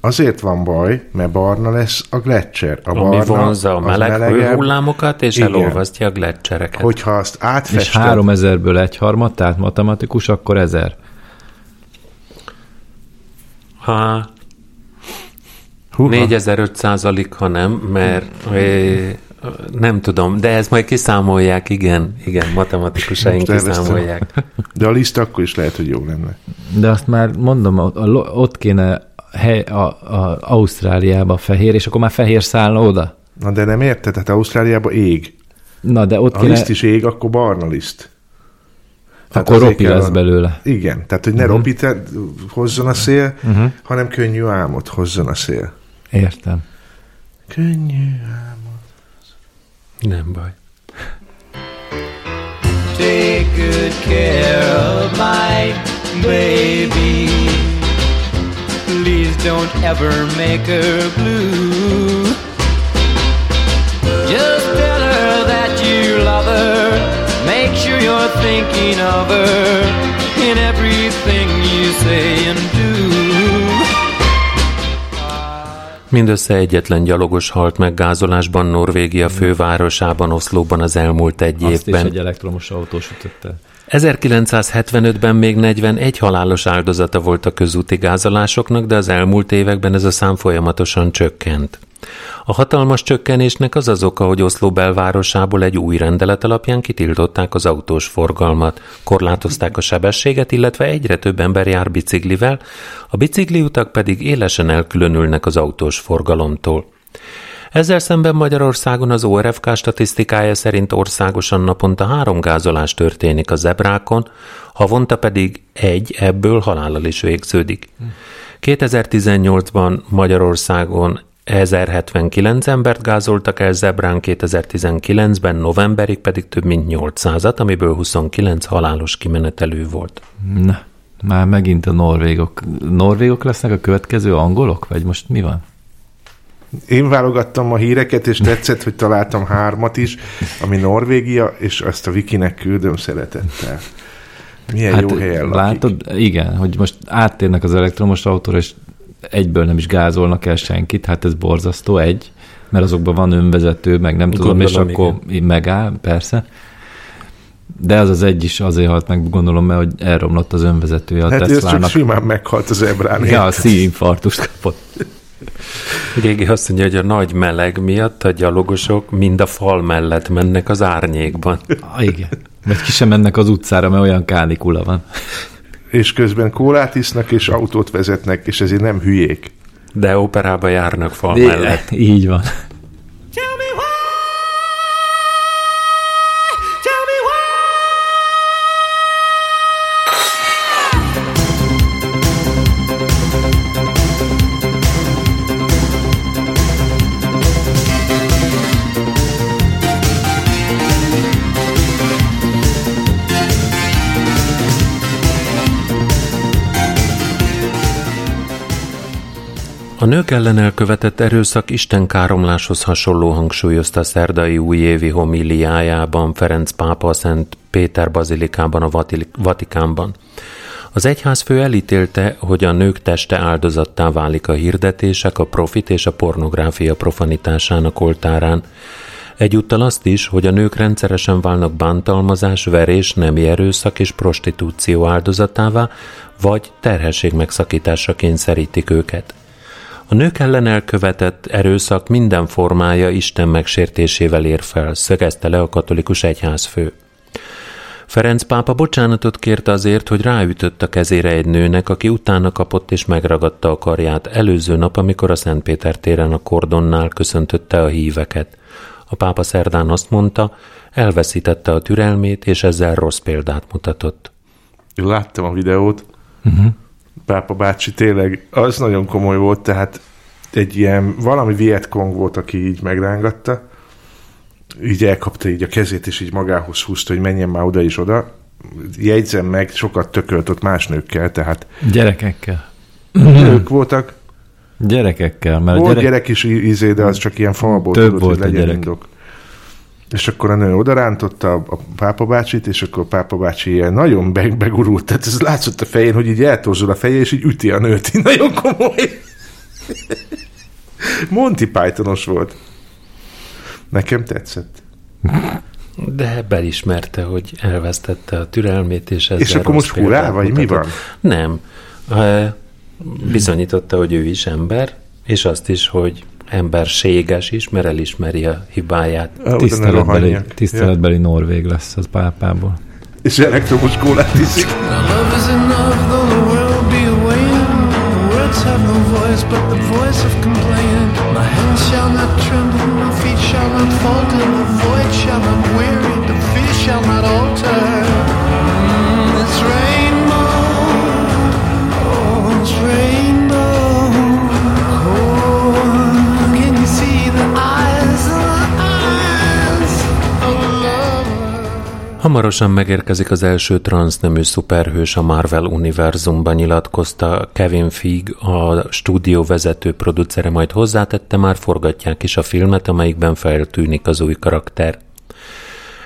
Azért van baj, mert barna lesz a gletszer. A Ami barna vonzza a meleg melegebb, hőhullámokat, és Igen. elolvasztja a gletszereket. Hogyha azt És átfested, 3000-ből egy harmad, tehát matematikus, akkor 1000. Ha Húha. 4500 alig, ha nem, mert eh, nem tudom, de ezt majd kiszámolják, igen, igen, matematikusaink kiszámolják. de a liszt akkor is lehet, hogy jó lenne. De azt már mondom, ott kéne hely, a, a, Ausztráliába fehér, és akkor már fehér szállna oda. Na de nem érted, tehát Ausztráliában ég. Na, de ott A kéne, liszt is ég, akkor barna liszt. Tehát akkor ropi lesz a- belőle. Igen, tehát hogy ne uh-huh. ropit hozzon a szél, uh-huh. hanem könnyű álmot hozzon a szél. Értem. Könnyű álmot. Nem baj. Take good care of my baby. Please don't ever make her blue. Just tell her that you love her. Make sure you're thinking of her in everything you say and do. Mindössze egyetlen gyalogos halt meg gázolásban Norvégia fővárosában, Oszlóban az elmúlt egy Azt is évben. egy elektromos autós ütött el. 1975-ben még 41 halálos áldozata volt a közúti gázolásoknak, de az elmúlt években ez a szám folyamatosan csökkent. A hatalmas csökkenésnek az az oka, hogy Oszló belvárosából egy új rendelet alapján kitiltották az autós forgalmat, korlátozták a sebességet, illetve egyre több ember jár biciklivel, a bicikliutak pedig élesen elkülönülnek az autós forgalomtól. Ezzel szemben Magyarországon az ORFK statisztikája szerint országosan naponta három gázolás történik a zebrákon, havonta pedig egy ebből halállal is végződik. 2018-ban Magyarországon 1079 embert gázoltak el zebrán, 2019-ben novemberig pedig több mint 800-at, amiből 29 halálos kimenetelő volt. Na, Már megint a norvégok. Norvégok lesznek a következő angolok? Vagy most mi van? Én válogattam a híreket, és tetszett, hogy találtam hármat is, ami Norvégia, és azt a Wikinek küldöm szeretettel. Milyen hát, jó helyen lakik. látod, igen, hogy most áttérnek az elektromos autóra, és egyből nem is gázolnak el senkit, hát ez borzasztó, egy, mert azokban van önvezető, meg nem tudom, Gondolom, és akkor megáll, persze. De az az egy is azért halt meg, gondolom, mert hogy elromlott az önvezetője a Hát ez csak simán meghalt az ebrán. Ja, a szívinfarktust kapott. Régi azt mondja, hogy a nagy meleg miatt a gyalogosok mind a fal mellett mennek az árnyékban. Ah, igen. Vagy ki sem mennek az utcára, mert olyan kánikula van. És közben kólát isznak, és autót vezetnek, és ezért nem hülyék. De operába járnak fal mellett. Így van. A nők ellen elkövetett erőszak istenkáromláshoz hasonló hangsúlyozta szerdai újévi homiliájában Ferenc pápa a Szent Péter bazilikában a Vati- Vatikánban. Az egyházfő elítélte, hogy a nők teste áldozattá válik a hirdetések, a profit és a pornográfia profanitásának oltárán. Egyúttal azt is, hogy a nők rendszeresen válnak bántalmazás, verés, nemi erőszak és prostitúció áldozatává, vagy terhesség megszakításra kényszerítik őket. A nők ellen elkövetett erőszak minden formája Isten megsértésével ér fel, szögezte le a katolikus egyházfő. Ferenc pápa bocsánatot kért azért, hogy ráütött a kezére egy nőnek, aki utána kapott és megragadta a karját előző nap, amikor a Szentpéter téren a kordonnál köszöntötte a híveket. A pápa szerdán azt mondta, elveszítette a türelmét, és ezzel rossz példát mutatott. Láttam a videót, uh-huh. Pápa bácsi tényleg, az nagyon komoly volt, tehát egy ilyen, valami Vietkong volt, aki így megrángatta, így elkapta így a kezét, és így magához húzta, hogy menjen már oda és oda. Jegyzem meg, sokat tökölt ott más nőkkel, tehát Gyerekekkel. nők voltak, Gyerekekkel, mert a volt gyerek... gyerek is izé, de az csak ilyen falból Több tudod, volt hogy a legyen gyerek. indok. És akkor a nő odarántotta a, pápa bácsit, és akkor a pápa bácsi ilyen nagyon be, begurult, tehát ez látszott a fején, hogy így eltorzul a feje, és így üti a nőt, így nagyon komoly. Monty Pythonos volt. Nekem tetszett. De belismerte, hogy elvesztette a türelmét, és ezzel És akkor most hurrá, vagy mi van? Nem. Bizonyította, hogy ő is ember, és azt is, hogy emberséges is, mert elismeri a hibáját. Ne Tiszteletbeli, tiszteletbeli norvég lesz az pápából. Ja. És elektromos kólát iszik. A. My hands shall not tremble, my feet shall not falter, the void shall not weary, Hamarosan megérkezik az első transznemű szuperhős a Marvel univerzumban, nyilatkozta Kevin Feige, a stúdió vezető producere, majd hozzátette, már forgatják is a filmet, amelyikben feltűnik az új karakter.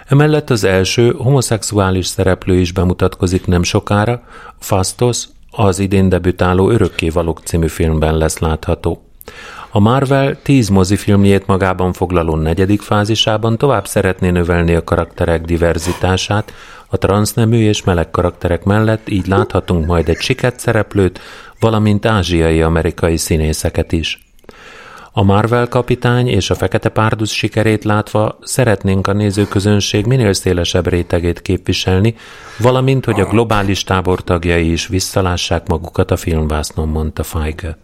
Emellett az első homoszexuális szereplő is bemutatkozik nem sokára, Fastos az idén debütáló Örökkévalók című filmben lesz látható. A Marvel tíz mozifilmjét magában foglaló negyedik fázisában tovább szeretné növelni a karakterek diverzitását, a transznemű és meleg karakterek mellett így láthatunk majd egy siket szereplőt, valamint ázsiai-amerikai színészeket is. A Marvel kapitány és a Fekete Párduc sikerét látva szeretnénk a nézőközönség minél szélesebb rétegét képviselni, valamint, hogy a globális tábor tagjai is visszalássák magukat a filmvásznon, mondta Feige.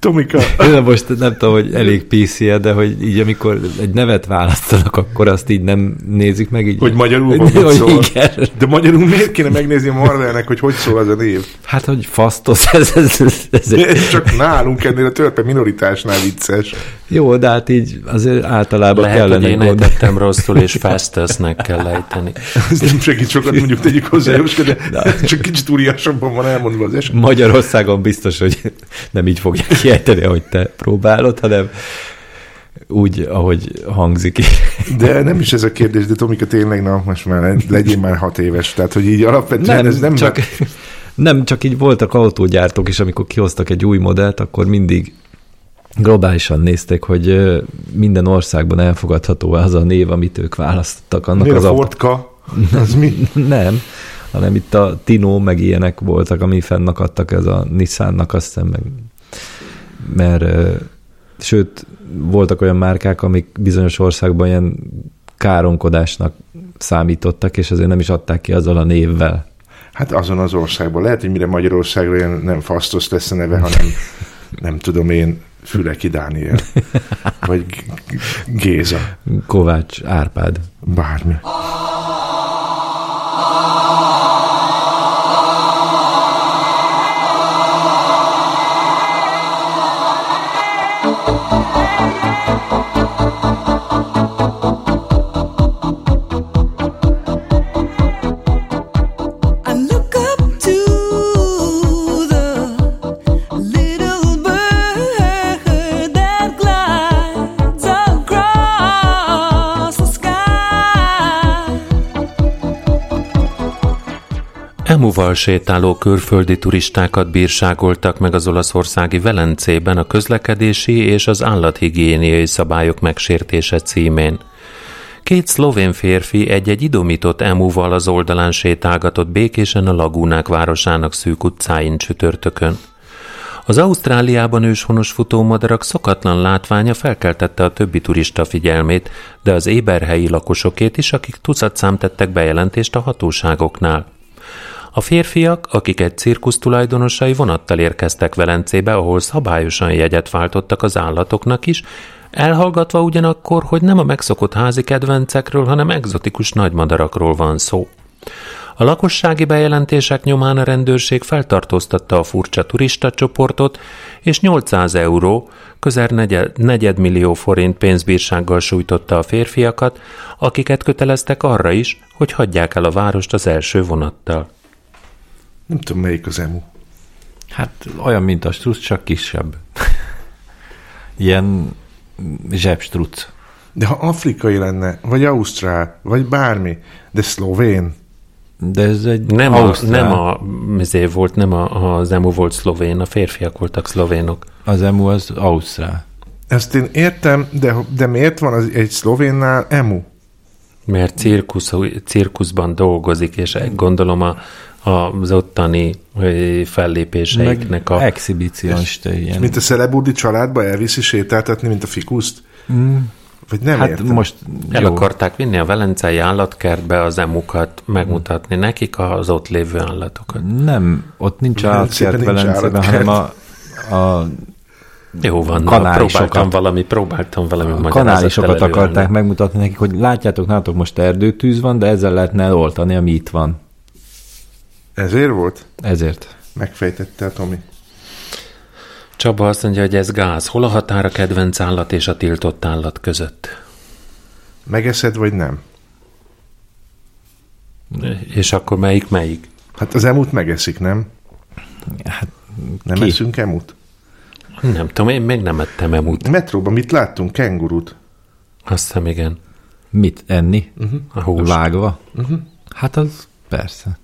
Tomika, De most nem tudom, hogy elég pc de hogy így amikor egy nevet választanak, akkor azt így nem nézik meg. Így, hogy magyarul van, hogy mit szól. igen. De magyarul miért kéne megnézni a Marvelnek, hogy hogy szól az a név? Hát, hogy fasztos, ez, ez, ez, ez, Ez csak nálunk ennél a törpe minoritásnál vicces. Jó, de hát így azért általában Lehet, hogy kellene én gondolni. ejtettem rosszul, és Festusnek kell ejteni. Ez nem segít sokat, mondjuk tegyük hozzá, Jóska, de csak kicsit úriásabban van elmondva az eset. Magyarországon biztos, hogy nem így fogják kiejteni, ahogy te próbálod, hanem úgy, ahogy hangzik. De nem is ez a kérdés, de Tomika tényleg, na, most már legyél már hat éves. Tehát, hogy így alapvetően Nem, ez nem... csak, nem, csak így voltak autógyártók is, amikor kihoztak egy új modellt, akkor mindig globálisan nézték, hogy minden országban elfogadható az a név, amit ők választottak. Annak Miért az a Fordka? Az mi? Nem, hanem itt a Tino, meg ilyenek voltak, ami fennakadtak, ez a Nissannak, azt hiszem, meg, mert sőt, voltak olyan márkák, amik bizonyos országban ilyen káromkodásnak számítottak, és ezért nem is adták ki azzal a névvel. Hát azon az országban. Lehet, hogy mire Magyarországra ilyen nem Fasztos lesz a neve, hanem nem tudom én, Füleki Dániel. Vagy Géza. Kovács Árpád. Bármi. Sétáló külföldi turistákat bírságoltak meg az olaszországi Velencében a közlekedési és az állathigiéniai szabályok megsértése címén. Két szlovén férfi egy-egy idomított emuval az oldalán sétálgatott békésen a Lagúnák városának szűk utcáin csütörtökön. Az Ausztráliában őshonos futómadarak szokatlan látványa felkeltette a többi turista figyelmét, de az éberhelyi lakosokét is, akik tucatszám tettek bejelentést a hatóságoknál. A férfiak, akik egy cirkusz tulajdonosai vonattal érkeztek Velencébe, ahol szabályosan jegyet váltottak az állatoknak is, elhallgatva ugyanakkor, hogy nem a megszokott házi kedvencekről, hanem egzotikus nagymadarakról van szó. A lakossági bejelentések nyomán a rendőrség feltartóztatta a furcsa turista csoportot, és 800 euró, közel negyed, negyedmillió forint pénzbírsággal sújtotta a férfiakat, akiket köteleztek arra is, hogy hagyják el a várost az első vonattal. Nem tudom, melyik az emu. Hát olyan, mint a struc, csak kisebb. Ilyen zsebstruc. De ha afrikai lenne, vagy ausztrál, vagy bármi, de szlovén, De ez egy Nem a, Ausztrál. nem a mizé volt, nem a, az emu volt szlovén, a férfiak voltak szlovénok. Az emu az Ausztrál. ezt én értem, de, de miért van az egy szlovénnál emu? Mert cirkusz, cirkuszban dolgozik, és gondolom a, a, az ottani fellépéseiknek a... exhibicionista ilyen. Mint a Szelebudi családba elviszi sétáltatni, mint a fikuszt? Mm. Vagy nem hát értem. most El jó. akarták vinni a velencei állatkertbe az emukat, megmutatni nekik az ott lévő állatokat. Nem, ott nincs Velencében állatkert Velencében, hanem a, a Jó van, Kanálisokat. próbáltam valami, próbáltam valami A magyarázatot kanálisokat akarták megmutatni nekik, hogy látjátok, nálatok most erdőtűz van, de ezzel lehetne eloltani, ami itt van. Ezért volt? Ezért. Megfejtette a Tomi. Csaba azt mondja, hogy ez gáz. Hol a határ a kedvenc állat és a tiltott állat között? Megeszed, vagy nem? És akkor melyik melyik? Hát az emut megeszik, nem? Hát, Nem Ki? eszünk emut? Nem tudom, én még nem ettem emut. Metróban mit láttunk? Kengurut. Azt hiszem, igen. mit enni? A hús. Vágva? Uh-huh. Hát az persze.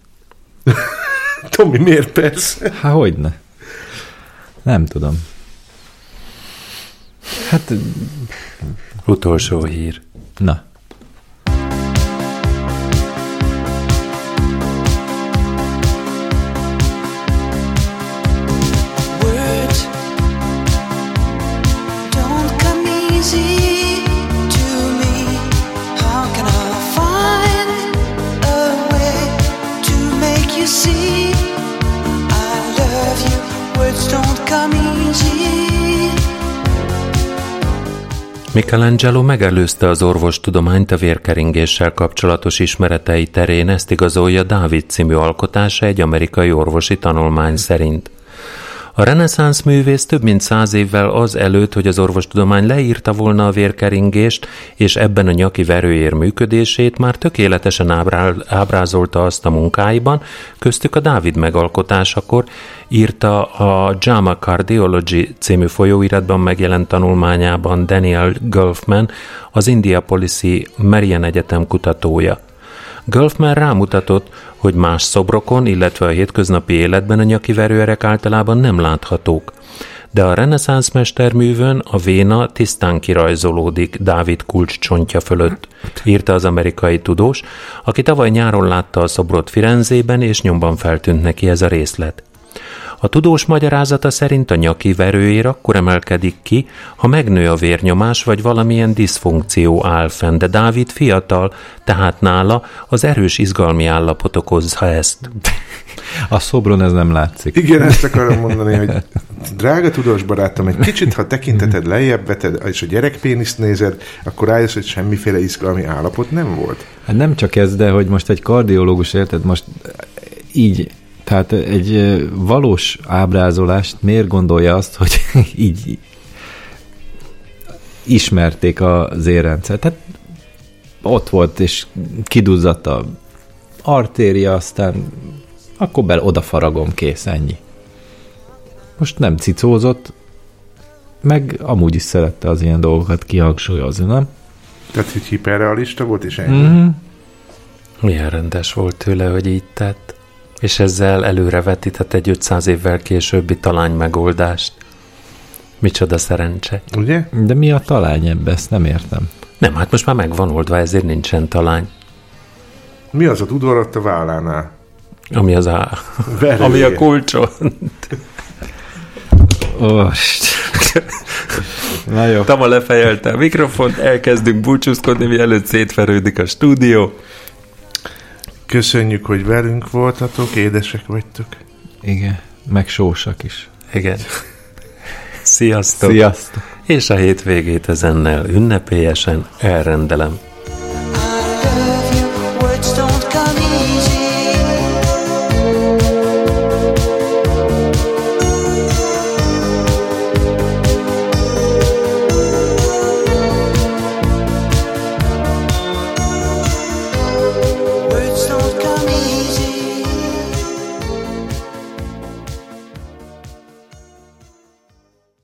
Tomi, miért persze? Hát hogyne? Nem tudom. Hát, Utolsó hír. na. Michelangelo megelőzte az orvostudományt a vérkeringéssel kapcsolatos ismeretei terén, ezt igazolja Dávid című alkotása egy amerikai orvosi tanulmány szerint. A reneszánsz művész több mint száz évvel az előtt, hogy az orvostudomány leírta volna a vérkeringést, és ebben a nyaki verőér működését már tökéletesen ábrázolta azt a munkáiban, köztük a Dávid megalkotásakor írta a JAMA Cardiology című folyóiratban megjelent tanulmányában Daniel Gulfman, az India Policy Marian Egyetem kutatója. Gulfman rámutatott, hogy más szobrokon, illetve a hétköznapi életben a nyaki verőerek általában nem láthatók. De a reneszánsz mesterművön a véna tisztán kirajzolódik Dávid kulcs csontja fölött, írta az amerikai tudós, aki tavaly nyáron látta a szobrot Firenzében, és nyomban feltűnt neki ez a részlet. A tudós magyarázata szerint a nyaki verőér akkor emelkedik ki, ha megnő a vérnyomás vagy valamilyen diszfunkció áll fenn, de Dávid fiatal, tehát nála az erős izgalmi állapot okozza ezt. A szobron ez nem látszik. Igen, ezt akarom mondani, hogy drága tudós barátom, egy kicsit, ha tekinteted lejjebb veted, és a gyerekpéniszt nézed, akkor rájössz, hogy semmiféle izgalmi állapot nem volt. Hát nem csak ez, de hogy most egy kardiológus, érted, most így, tehát egy valós ábrázolást miért gondolja azt, hogy így ismerték az érrendszert. Tehát ott volt, és kiduzzadt a artéria, aztán akkor bele odafaragom, kész, ennyi. Most nem cicózott, meg amúgy is szerette az ilyen dolgokat kihangsúlyozni, nem? Tehát, hogy hiperrealista volt, és ennyi. Mm-hmm. Milyen rendes volt tőle, hogy így tett, és ezzel előrevetített egy 500 évvel későbbi talány megoldást. Micsoda szerencse. Ugye? De mi a talány ebbe, ezt nem értem. Nem, hát most már megvan oldva, ezért nincsen talány. Mi az a udvar ott a vállánál? Ami az a, Verőér. ami a kulcson. Ost. Na jó. Tama lefejelte a mikrofont, elkezdünk búcsúzkodni, mielőtt szétverődik a stúdió. Köszönjük, hogy velünk voltatok, édesek vagytok. Igen, meg sósak is. Igen. Sziasztok! Sziasztok! És a hétvégét ezennel ünnepélyesen elrendelem.